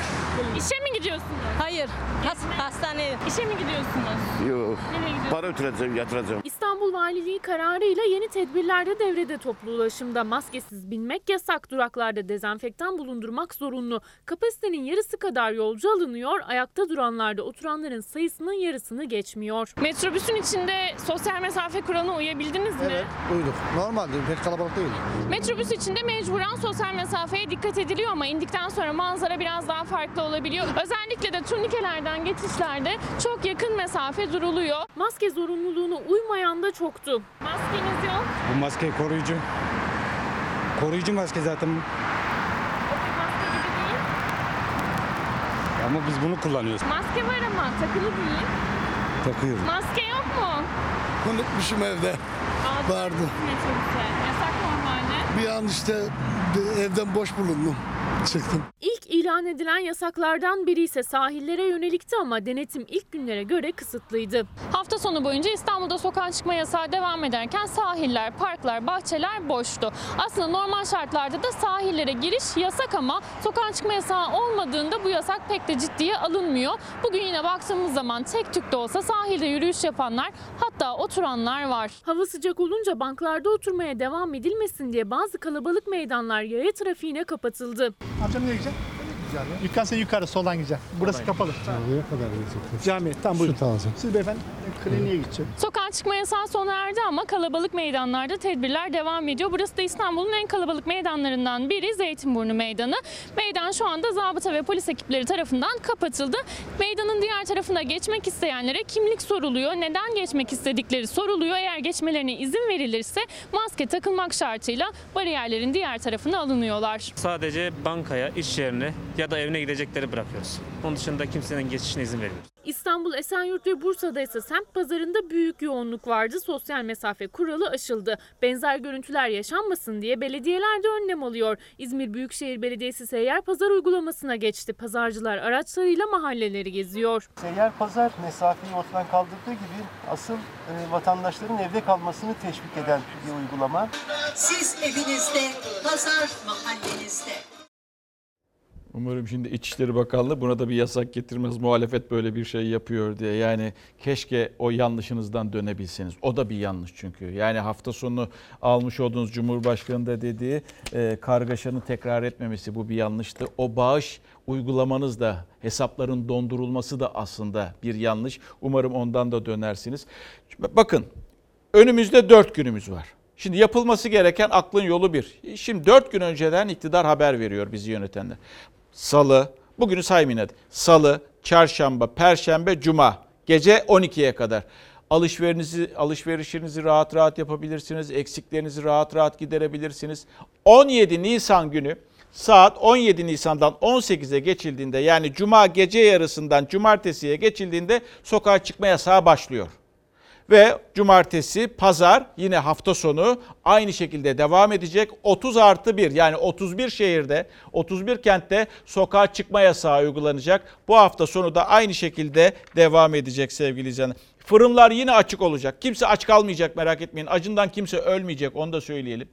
İşe mi gidiyorsunuz? Hayır. Has hastaneye. İşe mi gidiyorsunuz? Yok. Nereye gidiyorsunuz? Para ötüreceğim, yatıracağım. İstanbul Valiliği kararıyla yeni tedbirler de devrede toplu ulaşımda. Maskesiz binmek yasak, duraklarda dezenfektan bulundurmak zorunlu. Kapasitenin yarısı kadar yolcu alınıyor, ayakta duranlarda oturanların sayısının yarısını geçmiyor. Metrobüsün içinde sosyal mesafe kuralına uyabildiniz mi? Evet, uyduk. Normalde pek kalabalık değil. Metrobüs içinde mecburen sosyal mesafeye dikkat ediliyor ama indikten sonra manzara biraz daha farklı olabiliyor. Özellikle de turnikelerden geçişlerde çok yakın mesafe duruluyor. Maske zorunluluğuna uymayan da çoktu. Maskeniz yok. Bu maske koruyucu. Koruyucu maske zaten. Ama biz bunu kullanıyoruz. Maske var ama takılı değil. Takıyorum. Maske yok mu? Unutmuşum evde. Vardı. Metrobüse. Yasak normalde. Bir an işte evden boş bulundum. Çıktım. İlk ilan edilen yasaklardan biri ise sahillere yönelikti ama denetim ilk günlere göre kısıtlıydı. Hafta sonu boyunca İstanbul'da sokağa çıkma yasağı devam ederken sahiller, parklar, bahçeler boştu. Aslında normal şartlarda da sahillere giriş yasak ama sokağa çıkma yasağı olmadığında bu yasak pek de ciddiye alınmıyor. Bugün yine baktığımız zaman tek tük de olsa sahilde yürüyüş yapanlar hatta oturanlar var. Hava sıcak olunca banklarda oturmaya devam edilmesin diye bazı kalabalık meydanlar yaya trafiğine kapatıldı. Amcam gideceksin? Yukarı sen yukarı soldan gideceksin. Burası kapalı. Nereye kadar gidecek? Cami. Tamam buyurun. Süt alacağım. Siz beyefendi kliniğe gidecek. Sokağa çıkma yasağı sona erdi ama kalabalık meydanlarda tedbirler devam ediyor. Burası da İstanbul'un en kalabalık meydanlarından biri Zeytinburnu Meydanı. Meydan şu anda zabıta ve polis ekipleri tarafından kapatıldı. Meydanın diğer tarafına geçmek isteyenlere kimlik soruluyor. Neden geçmek istedikleri soruluyor. Eğer geçmelerine izin verilirse maske takılmak şartıyla bariyerlerin diğer tarafına alınıyorlar. Sadece bankaya, iş yerine ya da evine gidecekleri bırakıyoruz. Onun dışında kimsenin geçişine izin vermiyoruz. İstanbul, Esenyurt ve Bursa'da ise semt pazarında büyük yoğunluk vardı. Sosyal mesafe kuralı aşıldı. Benzer görüntüler yaşanmasın diye belediyeler de önlem alıyor. İzmir Büyükşehir Belediyesi seyyar pazar uygulamasına geçti. Pazarcılar araçlarıyla mahalleleri geziyor. Seyyar pazar mesafeyi ortadan kaldırdığı gibi asıl e, vatandaşların evde kalmasını teşvik eden bir uygulama. Siz evinizde, pazar mahallenizde. Umarım şimdi İçişleri Bakanlığı buna da bir yasak getirmez. Muhalefet böyle bir şey yapıyor diye. Yani keşke o yanlışınızdan dönebilseniz. O da bir yanlış çünkü. Yani hafta sonu almış olduğunuz Cumhurbaşkanı dediği e, kargaşanın tekrar etmemesi bu bir yanlıştı. O bağış uygulamanız da hesapların dondurulması da aslında bir yanlış. Umarım ondan da dönersiniz. Bakın önümüzde dört günümüz var. Şimdi yapılması gereken aklın yolu bir. Şimdi dört gün önceden iktidar haber veriyor bizi yönetenler. Salı, bugünü saymayın hadi. Salı, çarşamba, perşembe, cuma gece 12'ye kadar. Alışverişinizi, alışverişinizi rahat rahat yapabilirsiniz. Eksiklerinizi rahat rahat giderebilirsiniz. 17 Nisan günü saat 17 Nisan'dan 18'e geçildiğinde yani cuma gece yarısından cumartesiye geçildiğinde sokağa çıkma yasağı başlıyor. Ve cumartesi, pazar yine hafta sonu aynı şekilde devam edecek. 30 artı 1 yani 31 şehirde, 31 kentte sokağa çıkma yasağı uygulanacak. Bu hafta sonu da aynı şekilde devam edecek sevgili izleyenler. Fırınlar yine açık olacak. Kimse aç kalmayacak merak etmeyin. Acından kimse ölmeyecek onu da söyleyelim.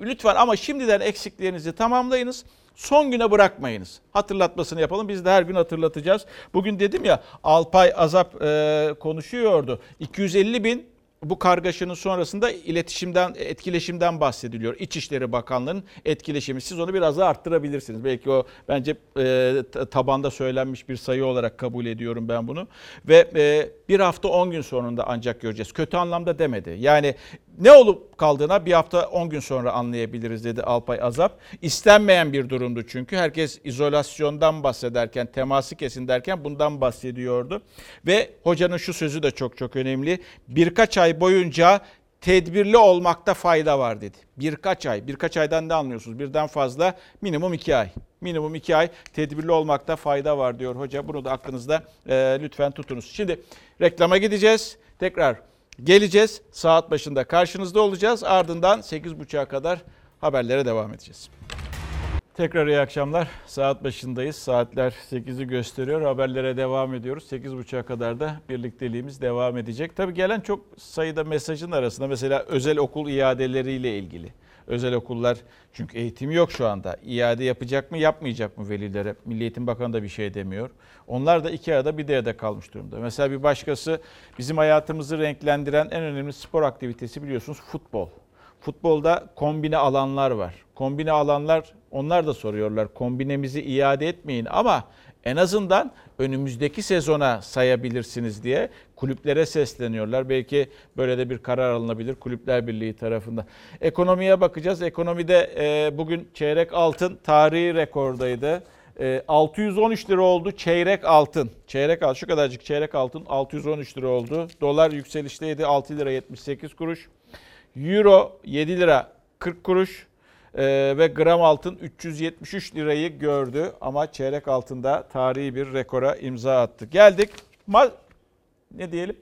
Lütfen ama şimdiden eksiklerinizi tamamlayınız. Son güne bırakmayınız. Hatırlatmasını yapalım. Biz de her gün hatırlatacağız. Bugün dedim ya Alpay Azap e, konuşuyordu. 250 bin bu kargaşanın sonrasında iletişimden, etkileşimden bahsediliyor. İçişleri Bakanlığı'nın etkileşimi. Siz onu biraz daha arttırabilirsiniz. Belki o bence e, tabanda söylenmiş bir sayı olarak kabul ediyorum ben bunu. Ve e, bir hafta 10 gün sonunda ancak göreceğiz. Kötü anlamda demedi. Yani ne olup kaldığına bir hafta 10 gün sonra anlayabiliriz dedi Alpay Azap. İstenmeyen bir durumdu çünkü. Herkes izolasyondan bahsederken, teması kesin derken bundan bahsediyordu. Ve hocanın şu sözü de çok çok önemli. Birkaç ay boyunca tedbirli olmakta fayda var dedi. Birkaç ay, birkaç aydan ne anlıyorsunuz? Birden fazla minimum iki ay. Minimum iki ay tedbirli olmakta fayda var diyor hoca. Bunu da aklınızda e, lütfen tutunuz. Şimdi reklama gideceğiz. Tekrar geleceğiz. Saat başında karşınızda olacağız. Ardından 8.30'a kadar haberlere devam edeceğiz. Tekrar iyi akşamlar. Saat başındayız. Saatler 8'i gösteriyor. Haberlere devam ediyoruz. 8.30'a kadar da birlikteliğimiz devam edecek. Tabii gelen çok sayıda mesajın arasında mesela özel okul iadeleriyle ilgili. Özel okullar çünkü eğitim yok şu anda. İade yapacak mı yapmayacak mı velilere? Milli Eğitim Bakanı da bir şey demiyor. Onlar da iki arada bir derede kalmış durumda. Mesela bir başkası bizim hayatımızı renklendiren en önemli spor aktivitesi biliyorsunuz futbol. Futbolda kombine alanlar var. Kombine alanlar onlar da soruyorlar kombinemizi iade etmeyin ama en azından önümüzdeki sezona sayabilirsiniz diye kulüplere sesleniyorlar. Belki böyle de bir karar alınabilir Kulüpler Birliği tarafından. Ekonomiye bakacağız. Ekonomide e, bugün çeyrek altın tarihi rekordaydı. E, 613 lira oldu çeyrek altın. Çeyrek altın şu kadarcık çeyrek altın 613 lira oldu. Dolar yükselişteydi 6 lira 78 kuruş. Euro 7 lira 40 kuruş ee, ve gram altın 373 lirayı gördü ama çeyrek altında tarihi bir rekora imza attı. Geldik ma ne diyelim?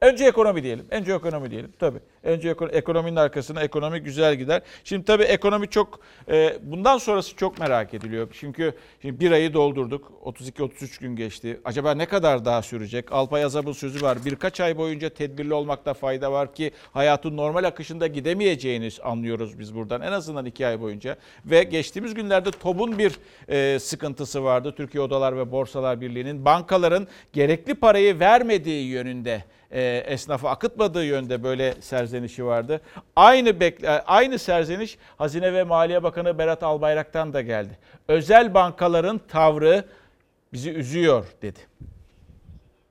Önce ekonomi diyelim. Önce ekonomi diyelim. Tabii. Önce ekonominin arkasına ekonomi güzel gider. Şimdi tabii ekonomi çok e, bundan sonrası çok merak ediliyor. Çünkü şimdi bir ayı doldurduk. 32-33 gün geçti. Acaba ne kadar daha sürecek? Alpay Azab'ın sözü var. Birkaç ay boyunca tedbirli olmakta fayda var ki hayatın normal akışında gidemeyeceğini anlıyoruz biz buradan. En azından iki ay boyunca. Ve geçtiğimiz günlerde TOB'un bir e, sıkıntısı vardı. Türkiye Odalar ve Borsalar Birliği'nin bankaların gerekli parayı vermediği yönünde e, esnafa akıtmadığı yönde böyle serzenişi vardı. Aynı bekle, aynı serzeniş Hazine ve Maliye Bakanı Berat Albayrak'tan da geldi. Özel bankaların tavrı bizi üzüyor dedi.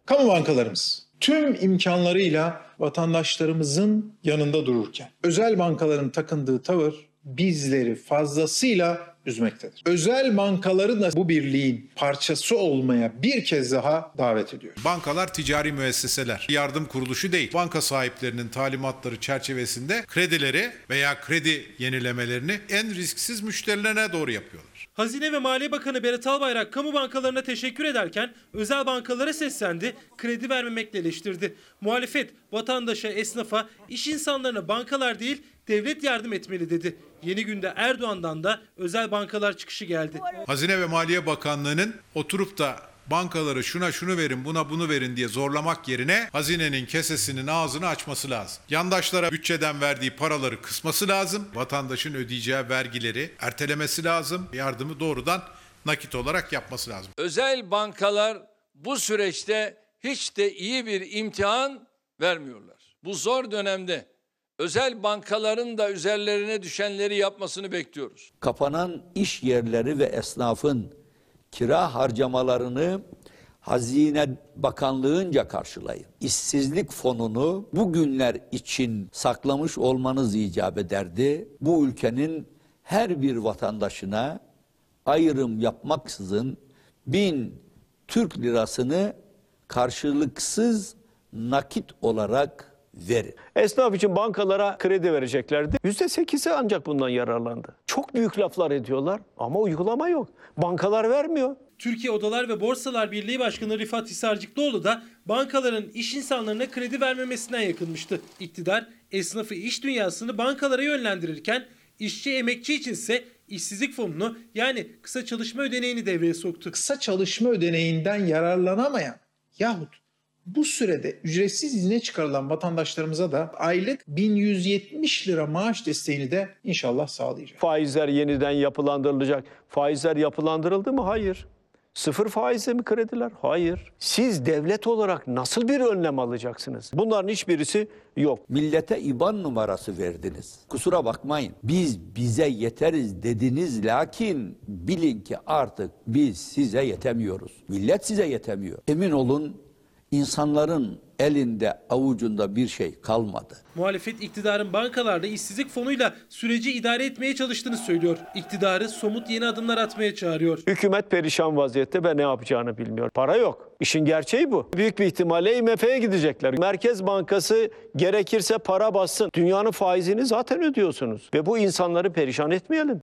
Kamu bankalarımız tüm imkanlarıyla vatandaşlarımızın yanında dururken özel bankaların takındığı tavır bizleri fazlasıyla üzmektedir. Özel bankaları da bu birliğin parçası olmaya bir kez daha davet ediyor. Bankalar ticari müesseseler, yardım kuruluşu değil. Banka sahiplerinin talimatları çerçevesinde kredileri veya kredi yenilemelerini en risksiz müşterilerine doğru yapıyorlar. Hazine ve Maliye Bakanı Berat Albayrak kamu bankalarına teşekkür ederken özel bankalara seslendi, kredi vermemekle eleştirdi. Muhalefet vatandaşa, esnafa, iş insanlarına bankalar değil devlet yardım etmeli dedi. Yeni günde Erdoğan'dan da özel bankalar çıkışı geldi. Hazine ve Maliye Bakanlığı'nın oturup da bankaları şuna şunu verin buna bunu verin diye zorlamak yerine hazinenin kesesinin ağzını açması lazım. Yandaşlara bütçeden verdiği paraları kısması lazım. Vatandaşın ödeyeceği vergileri ertelemesi lazım. Yardımı doğrudan nakit olarak yapması lazım. Özel bankalar bu süreçte hiç de iyi bir imtihan vermiyorlar. Bu zor dönemde özel bankaların da üzerlerine düşenleri yapmasını bekliyoruz. Kapanan iş yerleri ve esnafın kira harcamalarını Hazine Bakanlığınca karşılayın. İşsizlik fonunu bugünler için saklamış olmanız icap ederdi. Bu ülkenin her bir vatandaşına ayrım yapmaksızın bin Türk lirasını karşılıksız nakit olarak verin. Esnaf için bankalara kredi vereceklerdi. %8'i ancak bundan yararlandı. Çok büyük laflar ediyorlar ama uygulama yok. Bankalar vermiyor. Türkiye Odalar ve Borsalar Birliği Başkanı Rifat Hisarcıklıoğlu da bankaların iş insanlarına kredi vermemesinden yakınmıştı. İktidar esnafı iş dünyasını bankalara yönlendirirken işçi emekçi içinse işsizlik fonunu yani kısa çalışma ödeneğini devreye soktu. Kısa çalışma ödeneğinden yararlanamayan yahut bu sürede ücretsiz izne çıkarılan vatandaşlarımıza da aylık 1170 lira maaş desteğini de inşallah sağlayacak. Faizler yeniden yapılandırılacak. Faizler yapılandırıldı mı? Hayır. Sıfır faizle mi krediler? Hayır. Siz devlet olarak nasıl bir önlem alacaksınız? Bunların hiçbirisi yok. Millete IBAN numarası verdiniz. Kusura bakmayın. Biz bize yeteriz dediniz lakin bilin ki artık biz size yetemiyoruz. Millet size yetemiyor. Emin olun insanların elinde avucunda bir şey kalmadı. Muhalefet iktidarın bankalarda işsizlik fonuyla süreci idare etmeye çalıştığını söylüyor. İktidarı somut yeni adımlar atmaya çağırıyor. Hükümet perişan vaziyette ve ne yapacağını bilmiyor. Para yok. İşin gerçeği bu. Büyük bir ihtimalle IMF'ye gidecekler. Merkez Bankası gerekirse para bassın. Dünyanın faizini zaten ödüyorsunuz. Ve bu insanları perişan etmeyelim.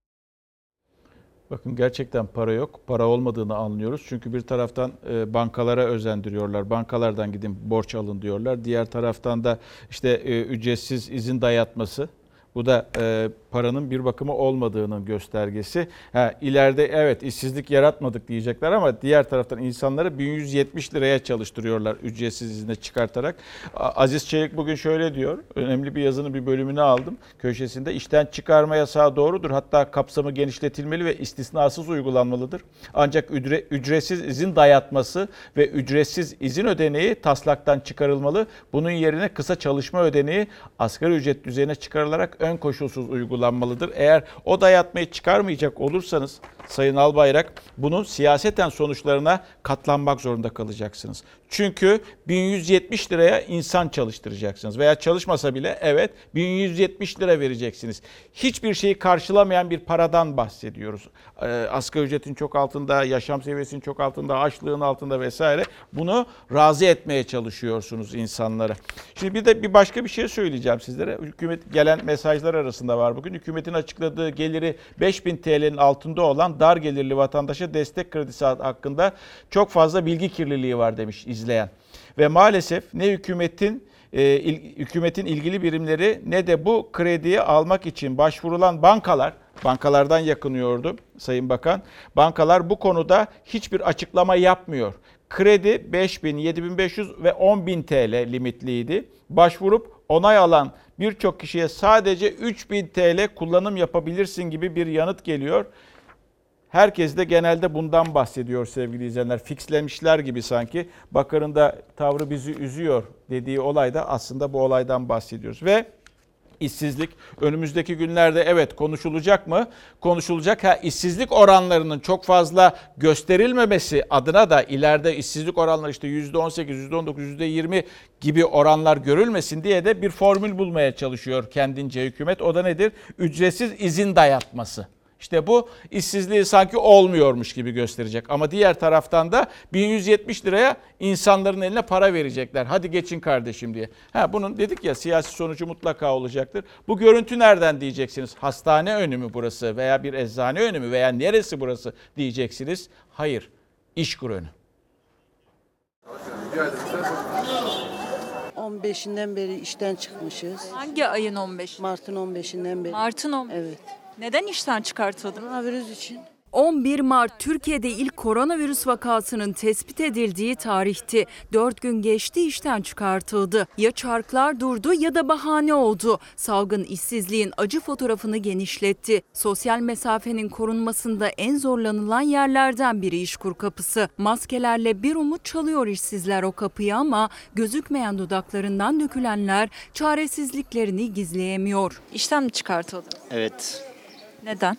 Bakın gerçekten para yok. Para olmadığını anlıyoruz. Çünkü bir taraftan e, bankalara özendiriyorlar. Bankalardan gidin borç alın diyorlar. Diğer taraftan da işte e, ücretsiz izin dayatması. Bu da e, paranın bir bakımı olmadığının göstergesi. Ha, ileride evet işsizlik yaratmadık diyecekler ama diğer taraftan insanları 1170 liraya çalıştırıyorlar ücretsiz izne çıkartarak. Aziz Çelik bugün şöyle diyor. Önemli bir yazının bir bölümünü aldım köşesinde. İşten çıkarma yasağı doğrudur. Hatta kapsamı genişletilmeli ve istisnasız uygulanmalıdır. Ancak ücre- ücretsiz izin dayatması ve ücretsiz izin ödeneği taslaktan çıkarılmalı. Bunun yerine kısa çalışma ödeneği asgari ücret düzeyine çıkarılarak ön koşulsuz uygulanmalıdır. Eğer o dayatmayı çıkarmayacak olursanız Sayın Albayrak bunun siyaseten sonuçlarına katlanmak zorunda kalacaksınız. Çünkü 1170 liraya insan çalıştıracaksınız veya çalışmasa bile evet 1170 lira vereceksiniz. Hiçbir şeyi karşılamayan bir paradan bahsediyoruz. Ee, asgari ücretin çok altında, yaşam seviyesinin çok altında, açlığın altında vesaire. Bunu razı etmeye çalışıyorsunuz insanları. Şimdi bir de bir başka bir şey söyleyeceğim sizlere. Hükümet gelen mesajlar arasında var bugün. Hükümetin açıkladığı geliri 5000 TL'nin altında olan dar gelirli vatandaşa destek kredisi hakkında çok fazla bilgi kirliliği var demiş izleyen. Ve maalesef ne hükümetin e, hükümetin ilgili birimleri ne de bu krediyi almak için başvurulan bankalar bankalardan yakınıyordu Sayın Bakan. Bankalar bu konuda hiçbir açıklama yapmıyor. Kredi 5000, 7500 ve 10000 TL limitliydi. Başvurup onay alan birçok kişiye sadece 3000 TL kullanım yapabilirsin gibi bir yanıt geliyor. Herkes de genelde bundan bahsediyor sevgili izleyenler. Fixlemişler gibi sanki. Bakar'ın da tavrı bizi üzüyor dediği olay da aslında bu olaydan bahsediyoruz. Ve işsizlik önümüzdeki günlerde evet konuşulacak mı? Konuşulacak. Ha işsizlik oranlarının çok fazla gösterilmemesi adına da ileride işsizlik oranları işte %18, %19, %20 gibi oranlar görülmesin diye de bir formül bulmaya çalışıyor kendince hükümet. O da nedir? Ücretsiz izin dayatması. İşte bu işsizliği sanki olmuyormuş gibi gösterecek. Ama diğer taraftan da 1170 liraya insanların eline para verecekler. Hadi geçin kardeşim diye. Ha bunun dedik ya siyasi sonucu mutlaka olacaktır. Bu görüntü nereden diyeceksiniz? Hastane önü mü burası veya bir eczane önü mü veya neresi burası diyeceksiniz. Hayır. İşkur önü. 15'inden beri işten çıkmışız. Hangi ayın 15? Mart'ın 15'inden beri. Mart'ın 15. Evet. Neden işten çıkartıldın? Koronavirüs için. 11 Mart Türkiye'de ilk koronavirüs vakasının tespit edildiği tarihti. 4 gün geçti işten çıkartıldı. Ya çarklar durdu ya da bahane oldu. Salgın işsizliğin acı fotoğrafını genişletti. Sosyal mesafenin korunmasında en zorlanılan yerlerden biri işkur kapısı. Maskelerle bir umut çalıyor işsizler o kapıyı ama gözükmeyen dudaklarından dökülenler çaresizliklerini gizleyemiyor. İşten mi çıkartıldı? Evet. Neden?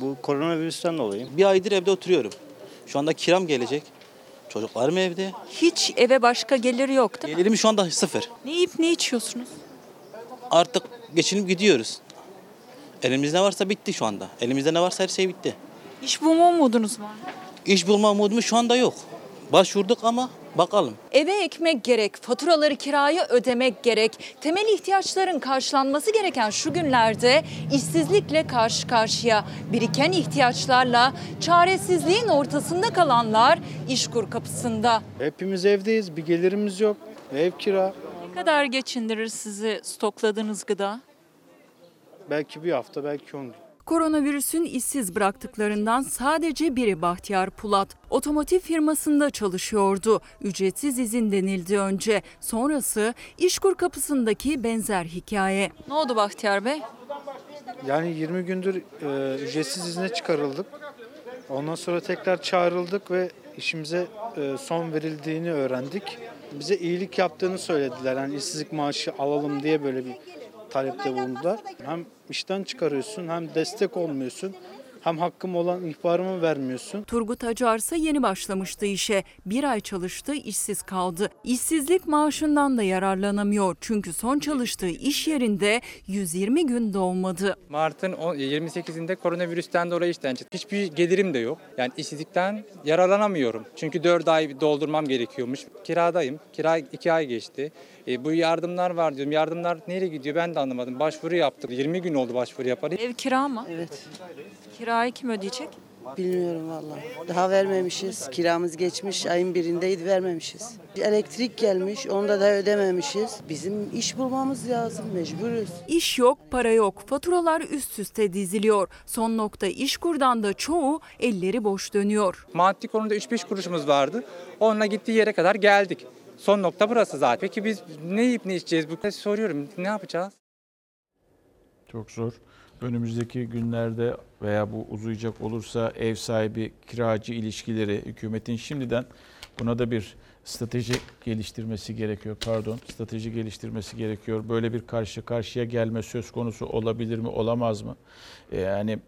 Bu koronavirüsten dolayı. Bir aydır evde oturuyorum. Şu anda kiram gelecek. Çocuklarım evde. Hiç eve başka geliri yok değil mi? Gelirim şu anda sıfır. Ne yiyip ne içiyorsunuz? Artık geçinip gidiyoruz. Elimizde ne varsa bitti şu anda. Elimizde ne varsa her şey bitti. İş bulma umudunuz var mı? İş bulma umudumuz şu anda yok. Başvurduk ama bakalım. Eve ekmek gerek, faturaları kiraya ödemek gerek. Temel ihtiyaçların karşılanması gereken şu günlerde işsizlikle karşı karşıya. Biriken ihtiyaçlarla çaresizliğin ortasında kalanlar işkur kapısında. Hepimiz evdeyiz, bir gelirimiz yok. Ev kira. Ne kadar geçindirir sizi stokladığınız gıda? Belki bir hafta, belki 10 gün. Koronavirüsün işsiz bıraktıklarından sadece biri Bahtiyar Pulat. Otomotiv firmasında çalışıyordu. Ücretsiz izin denildi önce. Sonrası işkur kapısındaki benzer hikaye. Ne oldu Bahtiyar Bey? Yani 20 gündür e, ücretsiz izne çıkarıldık. Ondan sonra tekrar çağrıldık ve işimize e, son verildiğini öğrendik. Bize iyilik yaptığını söylediler. Yani işsizlik maaşı alalım diye böyle bir talepte bulundular. Hem işten çıkarıyorsun hem destek olmuyorsun. Hem hakkım olan ihbarımı vermiyorsun. Turgut Acarsa yeni başlamıştı işe. Bir ay çalıştı, işsiz kaldı. İşsizlik maaşından da yararlanamıyor. Çünkü son çalıştığı iş yerinde 120 gün doğmadı. Mart'ın on- 28'inde koronavirüsten dolayı işten çıktım. Hiçbir gelirim de yok. Yani işsizlikten yararlanamıyorum. Çünkü 4 ay doldurmam gerekiyormuş. Kiradayım. Kira 2 ay geçti. E, bu yardımlar var diyorum. Yardımlar nereye gidiyor ben de anlamadım. Başvuru yaptık. 20 gün oldu başvuru yapalı. Ev kira mı? Evet. Kirayı kim ödeyecek? Bilmiyorum vallahi. Daha vermemişiz. Kiramız geçmiş. Ayın birindeydi vermemişiz. Elektrik gelmiş. Onda da ödememişiz. Bizim iş bulmamız lazım. Mecburuz. İş yok, para yok. Faturalar üst üste diziliyor. Son nokta işkurdan da çoğu elleri boş dönüyor. Maddi konuda 3-5 kuruşumuz vardı. Onunla gittiği yere kadar geldik. Son nokta burası zaten. Peki biz ne yiyip ne içeceğiz? Bu soruyorum. Ne yapacağız? Çok zor. Önümüzdeki günlerde veya bu uzayacak olursa ev sahibi kiracı ilişkileri hükümetin şimdiden buna da bir strateji geliştirmesi gerekiyor. Pardon, strateji geliştirmesi gerekiyor. Böyle bir karşı karşıya gelme söz konusu olabilir mi, olamaz mı? E, Yani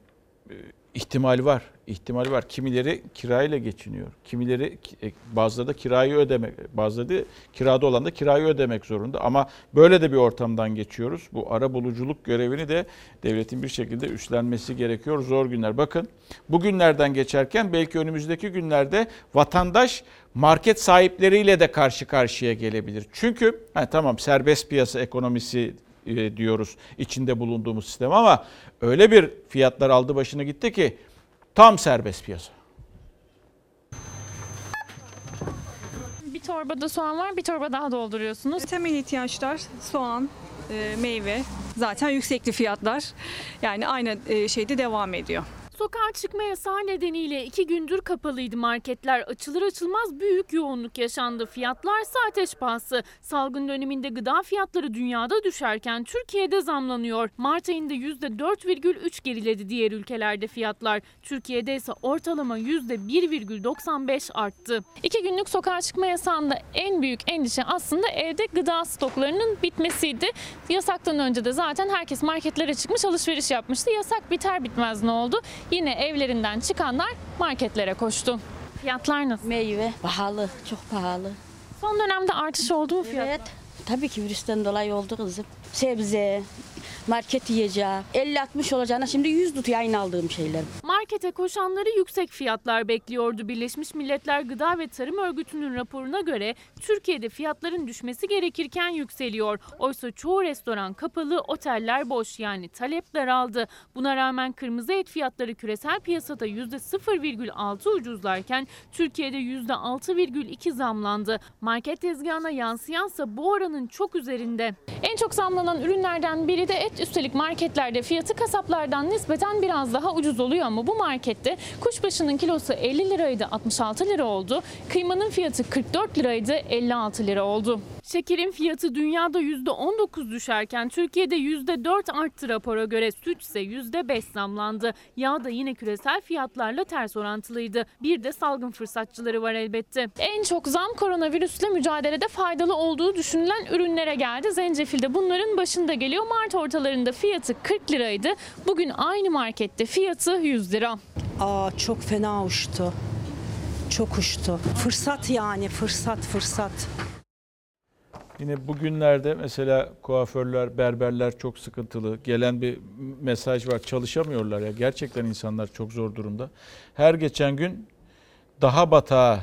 e, ihtimal var. ihtimal var. Kimileri kirayla geçiniyor. Kimileri e, bazıları da kirayı ödemek, bazıları da kirada olan da kirayı ödemek zorunda. Ama böyle de bir ortamdan geçiyoruz. Bu ara buluculuk görevini de devletin bir şekilde üstlenmesi gerekiyor. Zor günler. Bakın bu günlerden geçerken belki önümüzdeki günlerde vatandaş market sahipleriyle de karşı karşıya gelebilir. Çünkü ha, tamam serbest piyasa ekonomisi diyoruz içinde bulunduğumuz sistem ama öyle bir fiyatlar aldı başına gitti ki tam serbest piyasa. Bir torbada soğan var, bir torba daha dolduruyorsunuz. Temel ihtiyaçlar soğan, e, meyve zaten yüksekli fiyatlar. Yani aynı e, şeyde devam ediyor. Sokağa çıkma yasağı nedeniyle iki gündür kapalıydı marketler. Açılır açılmaz büyük yoğunluk yaşandı. Fiyatlarsa ateş pahası. Salgın döneminde gıda fiyatları dünyada düşerken Türkiye'de zamlanıyor. Mart ayında %4,3 geriledi diğer ülkelerde fiyatlar. Türkiye'de ise ortalama %1,95 arttı. İki günlük sokağa çıkma yasağında en büyük endişe aslında evde gıda stoklarının bitmesiydi. Yasaktan önce de zaten herkes marketlere çıkmış alışveriş yapmıştı. Yasak biter bitmez ne oldu? Yine evlerinden çıkanlar marketlere koştu. Fiyatlar nasıl? Meyve pahalı, çok pahalı. Son dönemde artış oldu mu fiyat? Evet. Tabii ki virüsten dolayı oldu kızım. Sebze, market yiyeceği 50-60 olacağına şimdi 100 tutuyor aynı aldığım şeyler. Markete koşanları yüksek fiyatlar bekliyordu. Birleşmiş Milletler Gıda ve Tarım Örgütü'nün raporuna göre Türkiye'de fiyatların düşmesi gerekirken yükseliyor. Oysa çoğu restoran kapalı, oteller boş yani talep daraldı. Buna rağmen kırmızı et fiyatları küresel piyasada %0,6 ucuzlarken Türkiye'de %6,2 zamlandı. Market tezgahına yansıyansa bu oranın çok üzerinde. En çok zamlanan ürünlerden biri de et. Üstelik marketlerde fiyatı kasaplardan nispeten biraz daha ucuz oluyor ama bu markette kuşbaşının kilosu 50 liraydı 66 lira oldu. Kıymanın fiyatı 44 liraydı 56 lira oldu. Şekerin fiyatı dünyada %19 düşerken Türkiye'de %4 arttı rapora göre. Süt ise %5 zamlandı. Yağ da yine küresel fiyatlarla ters orantılıydı. Bir de salgın fırsatçıları var elbette. En çok zam koronavirüsle mücadelede faydalı olduğu düşünülen ürünlere geldi. Zencefil de bunların başında geliyor. Mart ortalarında fiyatı 40 liraydı. Bugün aynı markette fiyatı 100 lira. Aa çok fena uçtu. Çok uçtu. Fırsat yani fırsat fırsat. Yine bugünlerde mesela kuaförler, berberler çok sıkıntılı. Gelen bir mesaj var. Çalışamıyorlar ya. Gerçekten insanlar çok zor durumda. Her geçen gün daha batağa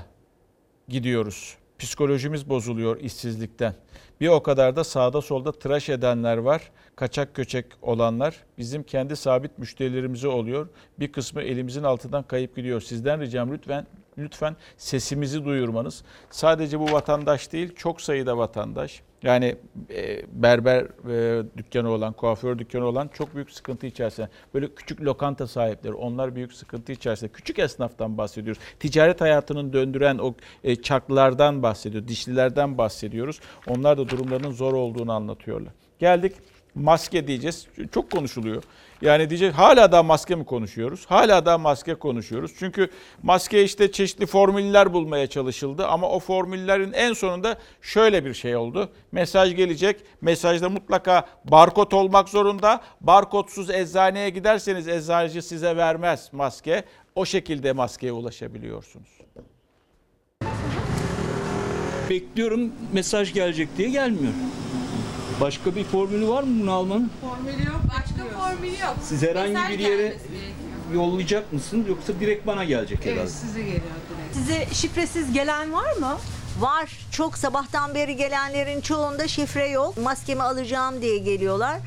gidiyoruz. Psikolojimiz bozuluyor işsizlikten. Bir o kadar da sağda solda tıraş edenler var. Kaçak köçek olanlar bizim kendi sabit müşterilerimize oluyor. Bir kısmı elimizin altından kayıp gidiyor. Sizden ricam lütfen lütfen sesimizi duyurmanız. Sadece bu vatandaş değil çok sayıda vatandaş. Yani e, berber e, dükkanı olan, kuaför dükkanı olan çok büyük sıkıntı içerisinde. Böyle küçük lokanta sahipleri onlar büyük sıkıntı içerisinde. Küçük esnaftan bahsediyoruz. Ticaret hayatının döndüren o e, çarklardan bahsediyor, dişlilerden bahsediyoruz. Onlar da durumlarının zor olduğunu anlatıyorlar. Geldik maske diyeceğiz. Çok konuşuluyor. Yani diyecek hala da maske mi konuşuyoruz? Hala da maske konuşuyoruz. Çünkü maske işte çeşitli formüller bulmaya çalışıldı ama o formüllerin en sonunda şöyle bir şey oldu. Mesaj gelecek. Mesajda mutlaka barkod olmak zorunda. Barkodsuz eczaneye giderseniz eczacı size vermez maske. O şekilde maskeye ulaşabiliyorsunuz. Bekliyorum mesaj gelecek diye gelmiyor. Başka bir formülü var mı bunu almanın? Formülü yok. Başka formülü yok. Siz herhangi Mesaj bir yere yollayacak mısınız yoksa direkt bana gelecek herhalde? Evet size geliyor direkt. Size şifresiz gelen var mı? Var. Çok sabahtan beri gelenlerin çoğunda şifre yok. Maskemi alacağım diye geliyorlar.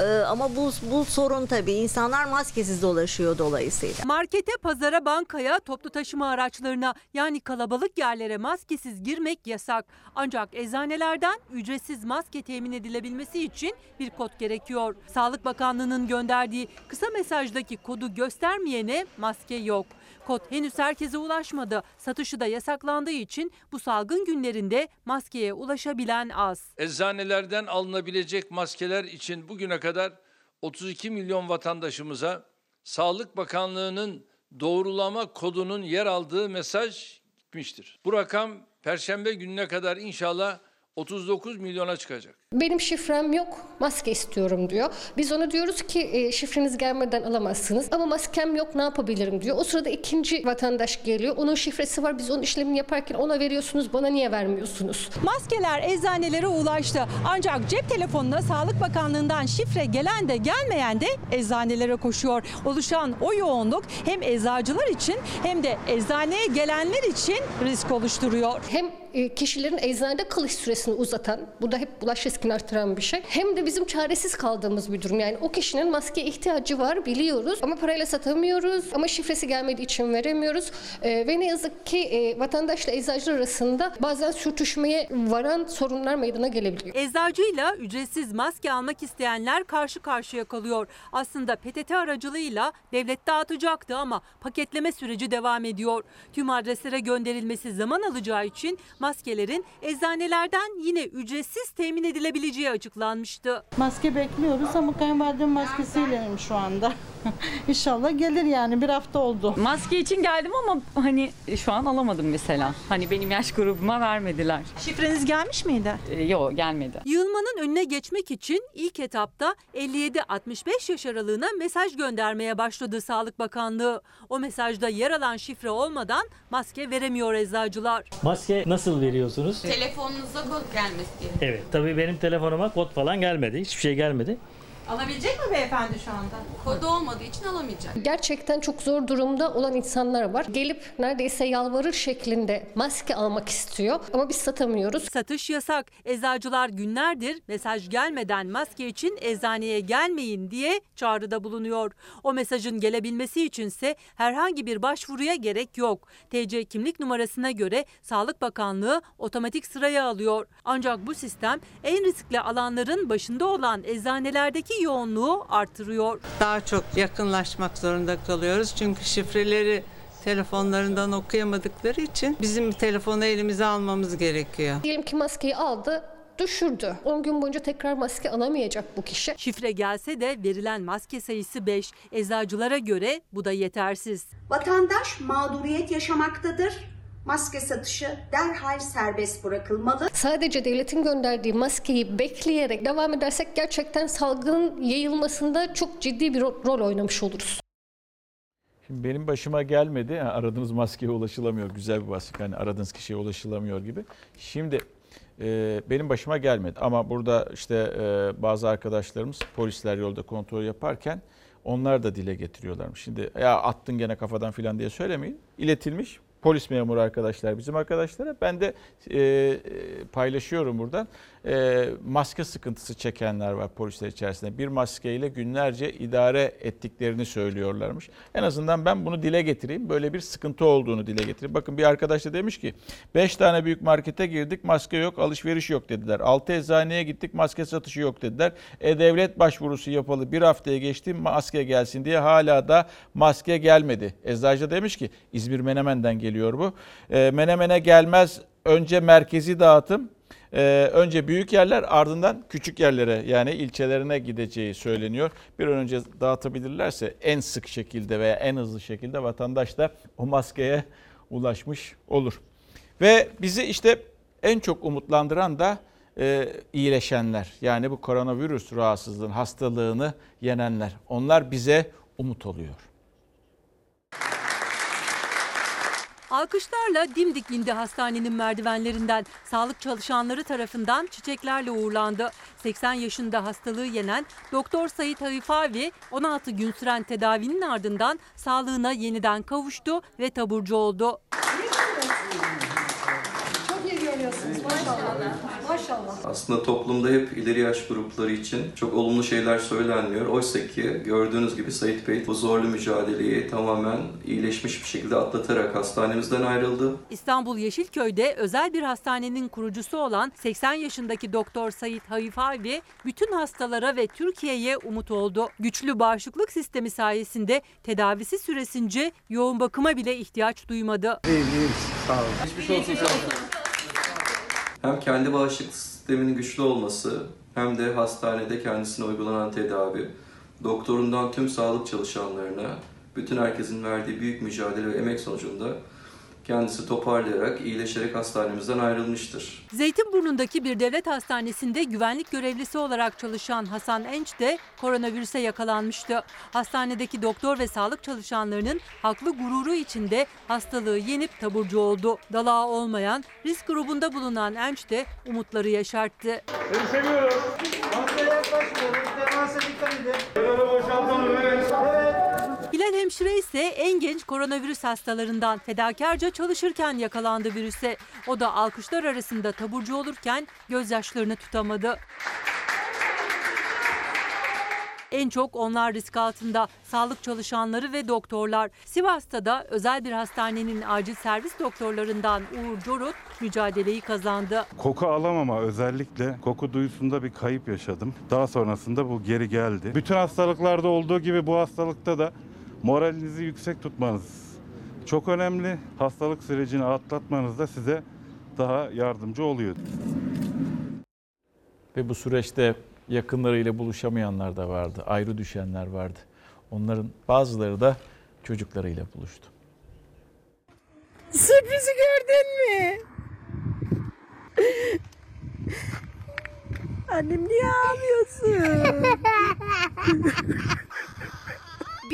Ee, ama bu, bu sorun tabii. İnsanlar maskesiz dolaşıyor dolayısıyla. Markete, pazara, bankaya, toplu taşıma araçlarına yani kalabalık yerlere maskesiz girmek yasak. Ancak eczanelerden ücretsiz maske temin edilebilmesi için bir kod gerekiyor. Sağlık Bakanlığı'nın gönderdiği kısa mesajdaki kodu göstermeyene maske yok. Kod henüz herkese ulaşmadı. Satışı da yasaklandığı için bu salgın günlerinde maskeye ulaşabilen az. Eczanelerden alınabilecek maskeler için bugüne kadar 32 milyon vatandaşımıza Sağlık Bakanlığı'nın doğrulama kodunun yer aldığı mesaj gitmiştir. Bu rakam Perşembe gününe kadar inşallah 39 milyona çıkacak. Benim şifrem yok, maske istiyorum diyor. Biz ona diyoruz ki e, şifreniz gelmeden alamazsınız ama maskem yok ne yapabilirim diyor. O sırada ikinci vatandaş geliyor. Onun şifresi var. Biz onun işlemini yaparken ona veriyorsunuz, bana niye vermiyorsunuz? Maskeler eczanelere ulaştı. Ancak cep telefonuna Sağlık Bakanlığı'ndan şifre gelen de gelmeyen de eczanelere koşuyor. Oluşan o yoğunluk hem eczacılar için hem de eczaneye gelenler için risk oluşturuyor. Hem e, kişilerin eczanede kalış süresini uzatan, bu da hep bulaş riskini artıran bir şey. Hem de bizim çaresiz kaldığımız bir durum. Yani o kişinin maskeye ihtiyacı var biliyoruz ama parayla satamıyoruz ama şifresi gelmediği için veremiyoruz. E, ve ne yazık ki e, vatandaşla eczacılar arasında bazen sürtüşmeye varan sorunlar meydana gelebiliyor. Eczacıyla ücretsiz maske almak isteyenler karşı karşıya kalıyor. Aslında PTT aracılığıyla devlet dağıtacaktı ama paketleme süreci devam ediyor. Tüm adreslere gönderilmesi zaman alacağı için maskelerin eczanelerden yine ücretsiz temin edilebileceği açıklanmıştı. Maske bekliyoruz ama kayınvalidem maskesiyleyim şu anda. İnşallah gelir yani bir hafta oldu. Maske için geldim ama hani şu an alamadım mesela. Hani benim yaş grubuma vermediler. Şifreniz gelmiş miydi? Ee, yok gelmedi. Yığılmanın önüne geçmek için ilk etapta 57-65 yaş aralığına mesaj göndermeye başladı Sağlık Bakanlığı. O mesajda yer alan şifre olmadan maske veremiyor eczacılar. Maske nasıl veriyorsunuz? Telefonunuza kod gelmesi gerekiyor. Evet tabii benim telefonuma kod falan gelmedi. Hiçbir şey gelmedi. Alabilecek mi beyefendi şu anda? Kodu olmadığı için alamayacak. Gerçekten çok zor durumda olan insanlar var. Gelip neredeyse yalvarır şeklinde maske almak istiyor ama biz satamıyoruz. Satış yasak. Eczacılar günlerdir mesaj gelmeden maske için eczaneye gelmeyin diye çağrıda bulunuyor. O mesajın gelebilmesi içinse herhangi bir başvuruya gerek yok. TC kimlik numarasına göre Sağlık Bakanlığı otomatik sıraya alıyor. Ancak bu sistem en riskli alanların başında olan eczanelerdeki yoğunluğu artırıyor. Daha çok yakınlaşmak zorunda kalıyoruz. Çünkü şifreleri telefonlarından okuyamadıkları için bizim telefonu elimize almamız gerekiyor. Diyelim ki maskeyi aldı, düşürdü. 10 gün boyunca tekrar maske alamayacak bu kişi. Şifre gelse de verilen maske sayısı 5. Eczacılara göre bu da yetersiz. Vatandaş mağduriyet yaşamaktadır. Maske satışı derhal serbest bırakılmalı. Sadece devletin gönderdiği maskeyi bekleyerek devam edersek gerçekten salgının yayılmasında çok ciddi bir ro- rol oynamış oluruz. Şimdi benim başıma gelmedi. Yani aradığınız maskeye ulaşılamıyor. Güzel bir maske. Hani aradığınız kişiye ulaşılamıyor gibi. Şimdi e, benim başıma gelmedi. Ama burada işte e, bazı arkadaşlarımız polisler yolda kontrol yaparken onlar da dile getiriyorlarmış. Şimdi ya attın gene kafadan filan diye söylemeyin. İletilmiş. Polis memuru arkadaşlar bizim arkadaşlara. Ben de e, e, paylaşıyorum buradan. E, maske sıkıntısı çekenler var polisler içerisinde. Bir maskeyle günlerce idare ettiklerini söylüyorlarmış. En azından ben bunu dile getireyim. Böyle bir sıkıntı olduğunu dile getireyim. Bakın bir arkadaş da demiş ki 5 tane büyük markete girdik maske yok alışveriş yok dediler. 6 eczaneye gittik maske satışı yok dediler. E-Devlet başvurusu yapalı bir haftaya geçti maske gelsin diye hala da maske gelmedi. Eczacı demiş ki İzmir Menemen'den geliyor bu. E, Menemen'e gelmez önce merkezi dağıtım ee, önce büyük yerler ardından küçük yerlere yani ilçelerine gideceği söyleniyor. Bir an önce dağıtabilirlerse en sık şekilde veya en hızlı şekilde vatandaş da o maskeye ulaşmış olur. Ve bizi işte en çok umutlandıran da e, iyileşenler. Yani bu koronavirüs rahatsızlığın hastalığını yenenler. Onlar bize umut oluyor. Alkışlarla dimdik indi hastanenin merdivenlerinden. Sağlık çalışanları tarafından çiçeklerle uğurlandı. 80 yaşında hastalığı yenen Doktor Sayit Haifavi 16 gün süren tedavinin ardından sağlığına yeniden kavuştu ve taburcu oldu. Çok iyi görüyorsunuz maşallah. Maşallah. Aslında toplumda hep ileri yaş grupları için çok olumlu şeyler söylenmiyor. Oysa ki gördüğünüz gibi Sait Bey bu zorlu mücadeleyi tamamen iyileşmiş bir şekilde atlatarak hastanemizden ayrıldı. İstanbul Yeşilköy'de özel bir hastanenin kurucusu olan 80 yaşındaki Doktor Sayit Haifavi bütün hastalara ve Türkiye'ye umut oldu. Güçlü bağışıklık sistemi sayesinde tedavisi süresince yoğun bakıma bile ihtiyaç duymadı. Sağ olun. Geçmiş olsun Hem kendi bağışıklık sisteminin güçlü olması hem de hastanede kendisine uygulanan tedavi, doktorundan tüm sağlık çalışanlarına, bütün herkesin verdiği büyük mücadele ve emek sonucunda kendisi toparlayarak, iyileşerek hastanemizden ayrılmıştır. Zeytinburnu'ndaki bir devlet hastanesinde güvenlik görevlisi olarak çalışan Hasan Enç de koronavirüse yakalanmıştı. Hastanedeki doktor ve sağlık çalışanlarının haklı gururu içinde hastalığı yenip taburcu oldu. Dalağı olmayan, risk grubunda bulunan Enç de umutları yaşarttı. Seni seviyorum. Masaya yaklaşmıyoruz. Temasa dikkat edin. Boşaltalım. Hilal hemşire ise en genç koronavirüs hastalarından fedakarca çalışırken yakalandı virüse. O da alkışlar arasında taburcu olurken gözyaşlarını tutamadı. En çok onlar risk altında. Sağlık çalışanları ve doktorlar. Sivas'ta da özel bir hastanenin acil servis doktorlarından Uğur Corut mücadeleyi kazandı. Koku alamama özellikle koku duyusunda bir kayıp yaşadım. Daha sonrasında bu geri geldi. Bütün hastalıklarda olduğu gibi bu hastalıkta da moralinizi yüksek tutmanız çok önemli. Hastalık sürecini atlatmanız da size daha yardımcı oluyor. Ve bu süreçte yakınlarıyla buluşamayanlar da vardı. Ayrı düşenler vardı. Onların bazıları da çocuklarıyla buluştu. Sürprizi gördün mü? Annem niye ağlıyorsun?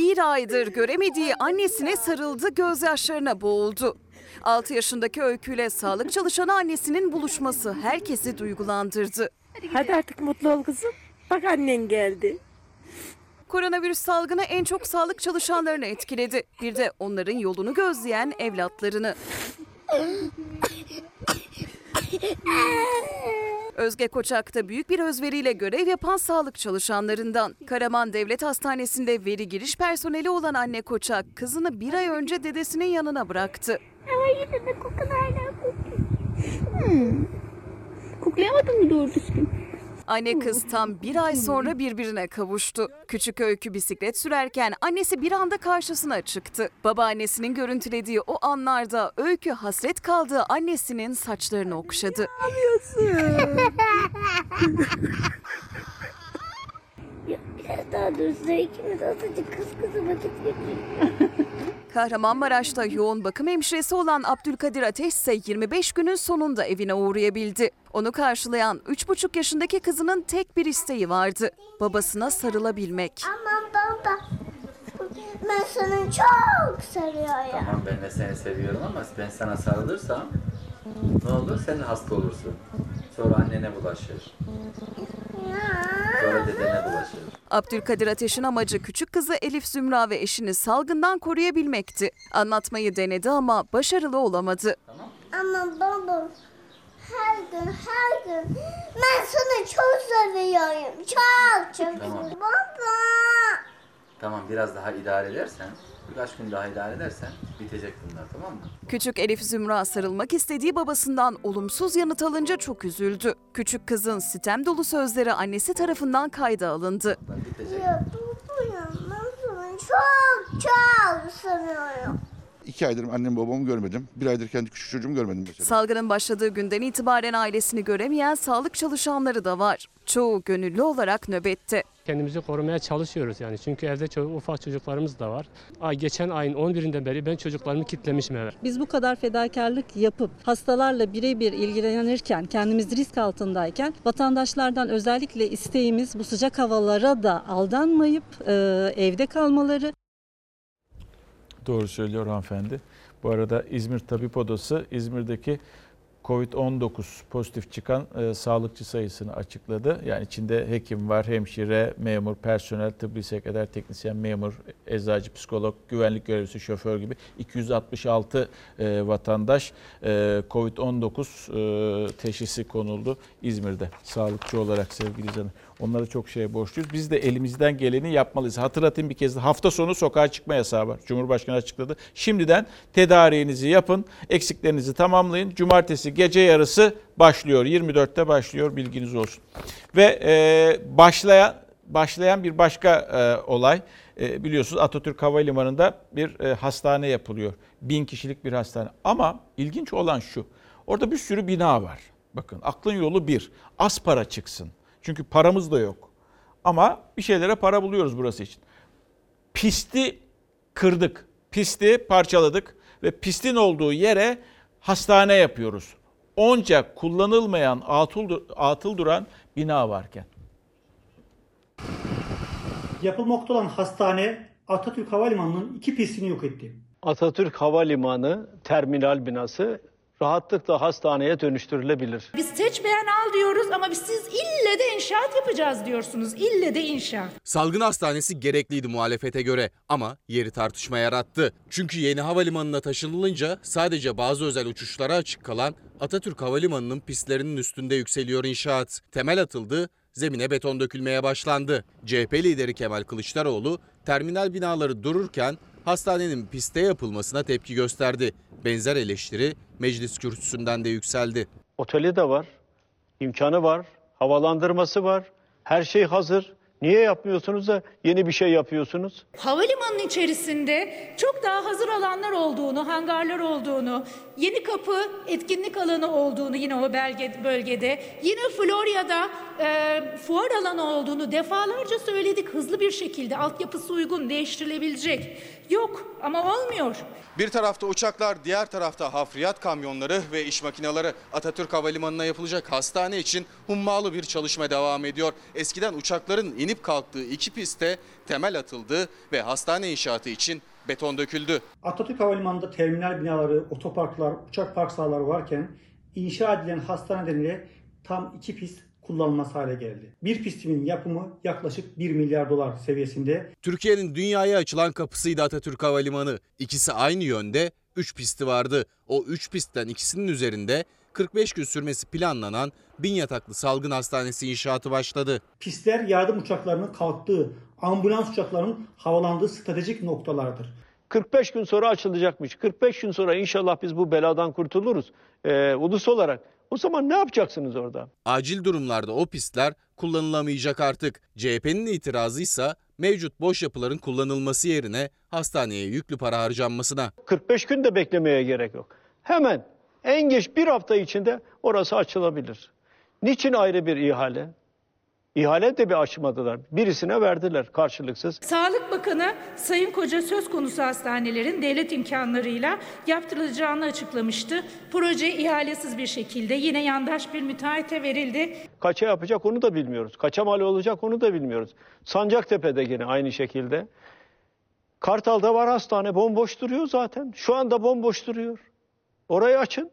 Bir aydır göremediği annesine sarıldı, gözyaşlarına boğuldu. 6 yaşındaki öyküyle sağlık çalışanı annesinin buluşması herkesi duygulandırdı. Hadi artık mutlu ol kızım. Bak annen geldi. Koronavirüs salgını en çok sağlık çalışanlarını etkiledi. Bir de onların yolunu gözleyen evlatlarını. Özge Koçak da büyük bir özveriyle görev yapan sağlık çalışanlarından. Karaman Devlet Hastanesi'nde veri giriş personeli olan anne Koçak kızını bir ay önce dedesinin yanına bıraktı. Ama yine de kokun hala kokuyor. Hmm. Koklayamadın mı doğru düzgün? Anne kız tam bir ay sonra birbirine kavuştu. Küçük öykü bisiklet sürerken annesi bir anda karşısına çıktı. Babaannesinin görüntülediği o anlarda öykü hasret kaldığı annesinin saçlarını okşadı. Biraz daha dursa ikimiz azıcık kız kızı vakit geçirelim. Kahramanmaraş'ta yoğun bakım hemşiresi olan Abdülkadir Ateş ise 25 günün sonunda evine uğrayabildi. Onu karşılayan 3,5 yaşındaki kızının tek bir isteği vardı. Babasına sarılabilmek. Aman baba. Ben sana çok sarıyorum. Tamam ben de seni seviyorum ama ben sana sarılırsam ne olur sen de hasta olursun. Sonra annene bulaşır. Sonra dedene bulaşır. Abdülkadir Ateş'in amacı küçük kızı Elif Zümra ve eşini salgından koruyabilmekti. Anlatmayı denedi ama başarılı olamadı. Ama baba her gün her gün ben seni çok seviyorum. Çok çok. Tamam. Baba. Tamam biraz daha idare edersen, birkaç gün daha idare edersen bitecek bunlar tamam mı? Küçük Elif Zümra sarılmak istediği babasından olumsuz yanıt alınca çok üzüldü. Küçük kızın sitem dolu sözleri annesi tarafından kayda alındı. Ya seni çok çok seviyorum. İki aydır annem babamı görmedim. Bir aydır kendi küçük çocuğumu görmedim mesela. Salgının başladığı günden itibaren ailesini göremeyen sağlık çalışanları da var. Çoğu gönüllü olarak nöbette. Kendimizi korumaya çalışıyoruz yani. Çünkü evde ço- ufak çocuklarımız da var. Ay, geçen ayın 11'inden beri ben çocuklarımı kitlemişim eve. Biz bu kadar fedakarlık yapıp hastalarla birebir ilgilenirken, kendimiz risk altındayken vatandaşlardan özellikle isteğimiz bu sıcak havalara da aldanmayıp e, evde kalmaları. Doğru söylüyor hanımefendi. Bu arada İzmir Tabip Odası İzmir'deki Covid-19 pozitif çıkan e, sağlıkçı sayısını açıkladı. Yani içinde hekim var, hemşire, memur, personel, tıbbi sekreter, teknisyen, memur, eczacı, psikolog, güvenlik görevlisi, şoför gibi 266 e, vatandaş e, Covid-19 e, teşhisi konuldu İzmir'de sağlıkçı olarak sevgili izleyenler. Onlara çok şeye borçluyuz. Biz de elimizden geleni yapmalıyız. Hatırlatayım bir kez de hafta sonu sokağa çıkma yasağı var. Cumhurbaşkanı açıkladı. Şimdiden tedariğinizi yapın, eksiklerinizi tamamlayın. Cumartesi gece yarısı başlıyor. 24'te başlıyor bilginiz olsun. Ve e, başlayan başlayan bir başka e, olay e, biliyorsunuz Atatürk Havalimanı'nda bir e, hastane yapılıyor. Bin kişilik bir hastane. Ama ilginç olan şu. Orada bir sürü bina var. Bakın aklın yolu bir. Az para çıksın. Çünkü paramız da yok. Ama bir şeylere para buluyoruz burası için. Pisti kırdık. Pisti parçaladık ve pistin olduğu yere hastane yapıyoruz. Onca kullanılmayan, atıl, atıl duran bina varken. Yapılmakta olan hastane Atatürk Havalimanı'nın iki pistini yok etti. Atatürk Havalimanı terminal binası rahatlıkla hastaneye dönüştürülebilir. Biz seç beğen al diyoruz ama biz siz ille de inşaat yapacağız diyorsunuz. İlle de inşaat. Salgın hastanesi gerekliydi muhalefete göre ama yeri tartışma yarattı. Çünkü yeni havalimanına taşınılınca sadece bazı özel uçuşlara açık kalan Atatürk Havalimanı'nın pistlerinin üstünde yükseliyor inşaat. Temel atıldı, zemine beton dökülmeye başlandı. CHP lideri Kemal Kılıçdaroğlu terminal binaları dururken hastanenin piste yapılmasına tepki gösterdi. Benzer eleştiri meclis kürsüsünden de yükseldi. Oteli de var, imkanı var, havalandırması var, her şey hazır. Niye yapmıyorsunuz da yeni bir şey yapıyorsunuz? Havalimanının içerisinde çok daha hazır alanlar olduğunu, hangarlar olduğunu, yeni kapı etkinlik alanı olduğunu yine o belge, bölgede, yine Florya'da e, fuar alanı olduğunu defalarca söyledik hızlı bir şekilde altyapısı uygun değiştirilebilecek. Yok ama olmuyor. Bir tarafta uçaklar, diğer tarafta hafriyat kamyonları ve iş makineleri Atatürk Havalimanı'na yapılacak hastane için hummalı bir çalışma devam ediyor. Eskiden uçakların inip kalktığı iki pistte temel atıldı ve hastane inşaatı için beton döküldü. Atatürk Havalimanı'nda terminal binaları, otoparklar, uçak park sahaları varken inşa edilen hastane nedeniyle tam iki pist kullanılmaz hale geldi. Bir pistimin yapımı yaklaşık 1 milyar dolar seviyesinde. Türkiye'nin dünyaya açılan kapısıydı Atatürk Havalimanı. İkisi aynı yönde, 3 pisti vardı. O 3 pistten ikisinin üzerinde 45 gün sürmesi planlanan bin yataklı salgın hastanesi inşaatı başladı. Pistler yardım uçaklarının kalktığı, ambulans uçaklarının havalandığı stratejik noktalardır. 45 gün sonra açılacakmış. 45 gün sonra inşallah biz bu beladan kurtuluruz ee, ulus olarak. O zaman ne yapacaksınız orada? Acil durumlarda o pistler kullanılamayacak artık. CHP'nin itirazı ise mevcut boş yapıların kullanılması yerine hastaneye yüklü para harcanmasına. 45 gün de beklemeye gerek yok. Hemen en geç bir hafta içinde orası açılabilir. Niçin ayrı bir ihale? İhale de bir açmadılar. Birisine verdiler karşılıksız. Sağlık Bakanı Sayın Koca söz konusu hastanelerin devlet imkanlarıyla yaptırılacağını açıklamıştı. Proje ihalesiz bir şekilde yine yandaş bir müteahhite verildi. Kaça yapacak onu da bilmiyoruz. Kaça mal olacak onu da bilmiyoruz. Sancaktepe'de yine aynı şekilde. Kartal'da var hastane bomboş duruyor zaten. Şu anda bomboş duruyor. Orayı açın.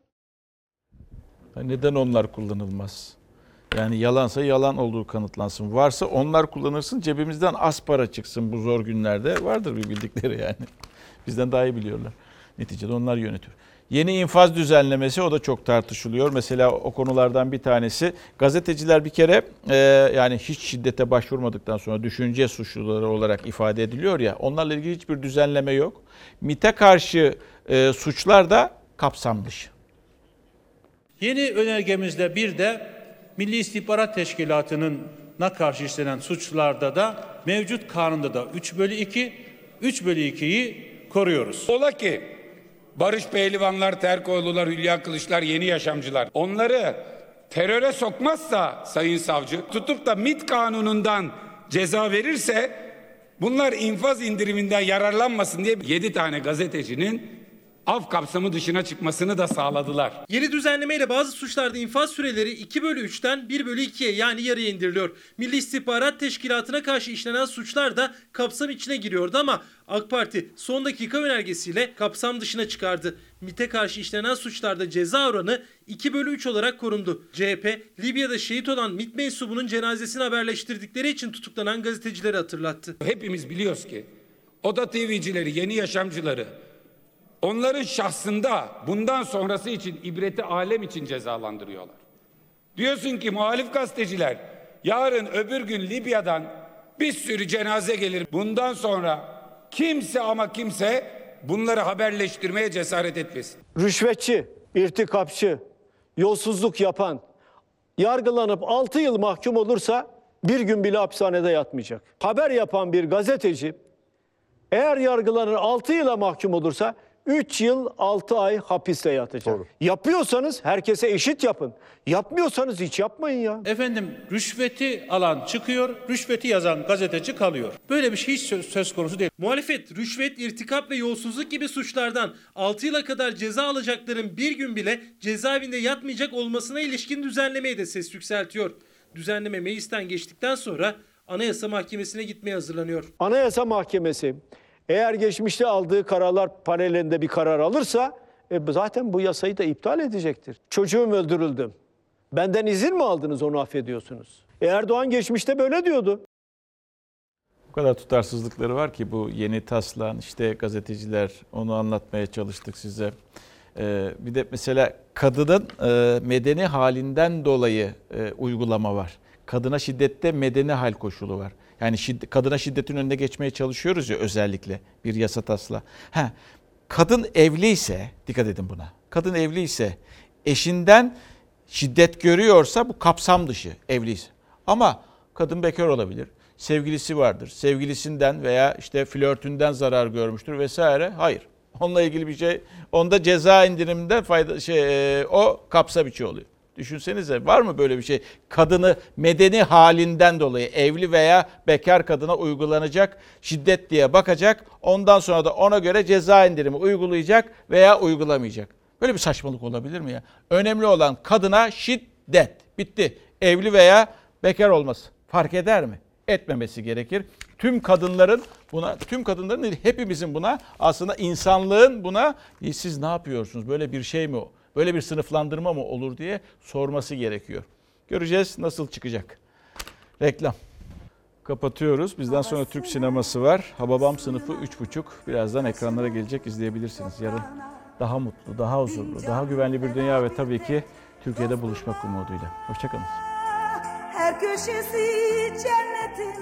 Neden onlar kullanılmaz? Yani yalansa yalan olduğu kanıtlansın. Varsa onlar kullanırsın cebimizden az para çıksın bu zor günlerde. Vardır bir bildikleri yani. Bizden daha iyi biliyorlar. Neticede onlar yönetiyor. Yeni infaz düzenlemesi o da çok tartışılıyor. Mesela o konulardan bir tanesi gazeteciler bir kere e, yani hiç şiddete başvurmadıktan sonra düşünce suçluları olarak ifade ediliyor ya onlarla ilgili hiçbir düzenleme yok. MIT'e karşı e, suçlar da kapsam dışı. Yeni önergemizde bir de Milli İstihbarat Teşkilatı'nın na karşı işlenen suçlarda da mevcut kanunda da 3 bölü 2, 3 bölü 2'yi koruyoruz. Ola ki Barış Pehlivanlar, Terkoğlular, Hülya Kılıçlar, Yeni Yaşamcılar onları teröre sokmazsa Sayın Savcı tutup da MIT kanunundan ceza verirse bunlar infaz indiriminden yararlanmasın diye 7 tane gazetecinin af kapsamı dışına çıkmasını da sağladılar. Yeni düzenlemeyle bazı suçlarda infaz süreleri 2 bölü 3'ten 1 bölü 2'ye yani yarıya indiriliyor. Milli İstihbarat Teşkilatı'na karşı işlenen suçlar da kapsam içine giriyordu ama AK Parti son dakika önergesiyle kapsam dışına çıkardı. MİT'e karşı işlenen suçlarda ceza oranı 2 bölü 3 olarak korundu. CHP, Libya'da şehit olan MİT mensubunun cenazesini haberleştirdikleri için tutuklanan gazetecileri hatırlattı. Hepimiz biliyoruz ki Oda TV'cileri, Yeni Yaşamcıları onların şahsında bundan sonrası için ibreti alem için cezalandırıyorlar. Diyorsun ki muhalif gazeteciler yarın öbür gün Libya'dan bir sürü cenaze gelir. Bundan sonra kimse ama kimse bunları haberleştirmeye cesaret etmesin. Rüşvetçi, irtikapçı, yolsuzluk yapan, yargılanıp 6 yıl mahkum olursa bir gün bile hapishanede yatmayacak. Haber yapan bir gazeteci eğer yargılanır 6 yıla mahkum olursa 3 yıl 6 ay hapiste yatacak. Yapıyorsanız herkese eşit yapın. Yapmıyorsanız hiç yapmayın ya. Efendim rüşveti alan çıkıyor, rüşveti yazan gazeteci kalıyor. Böyle bir şey hiç söz, söz konusu değil. Muhalefet, rüşvet, irtikap ve yolsuzluk gibi suçlardan 6 yıla kadar ceza alacakların bir gün bile cezaevinde yatmayacak olmasına ilişkin düzenlemeye de ses yükseltiyor. Düzenleme meclisten geçtikten sonra Anayasa Mahkemesi'ne gitmeye hazırlanıyor. Anayasa Mahkemesi eğer geçmişte aldığı kararlar panelinde bir karar alırsa e, zaten bu yasayı da iptal edecektir. Çocuğum öldürüldü. Benden izin mi aldınız onu affediyorsunuz? E, Erdoğan geçmişte böyle diyordu. O kadar tutarsızlıkları var ki bu yeni taslağın işte gazeteciler onu anlatmaya çalıştık size. Ee, bir de mesela kadının e, medeni halinden dolayı e, uygulama var. Kadına şiddette medeni hal koşulu var. Yani şiddet, kadına şiddetin önüne geçmeye çalışıyoruz ya özellikle bir yasa taslağı. Ha, kadın evliyse, dikkat edin buna. Kadın evliyse, eşinden şiddet görüyorsa bu kapsam dışı evliyse. Ama kadın bekar olabilir. Sevgilisi vardır. Sevgilisinden veya işte flörtünden zarar görmüştür vesaire. Hayır. Onunla ilgili bir şey. Onda ceza indiriminde fayda şey e, o kapsam içi oluyor. Düşünsenize var mı böyle bir şey? Kadını medeni halinden dolayı evli veya bekar kadına uygulanacak şiddet diye bakacak. Ondan sonra da ona göre ceza indirimi uygulayacak veya uygulamayacak. Böyle bir saçmalık olabilir mi ya? Önemli olan kadına şiddet. Bitti. Evli veya bekar olması. Fark eder mi? Etmemesi gerekir. Tüm kadınların buna, tüm kadınların değil, hepimizin buna aslında insanlığın buna "E, siz ne yapıyorsunuz? Böyle bir şey mi? Böyle bir sınıflandırma mı olur diye sorması gerekiyor. Göreceğiz nasıl çıkacak. Reklam. Kapatıyoruz. Bizden sonra Türk sineması var. Hababam sınıfı 3.5. Birazdan ekranlara gelecek izleyebilirsiniz. Yarın daha mutlu, daha huzurlu, daha güvenli bir dünya ve tabii ki Türkiye'de buluşmak umuduyla. Hoşçakalın. Her köşesi cennetin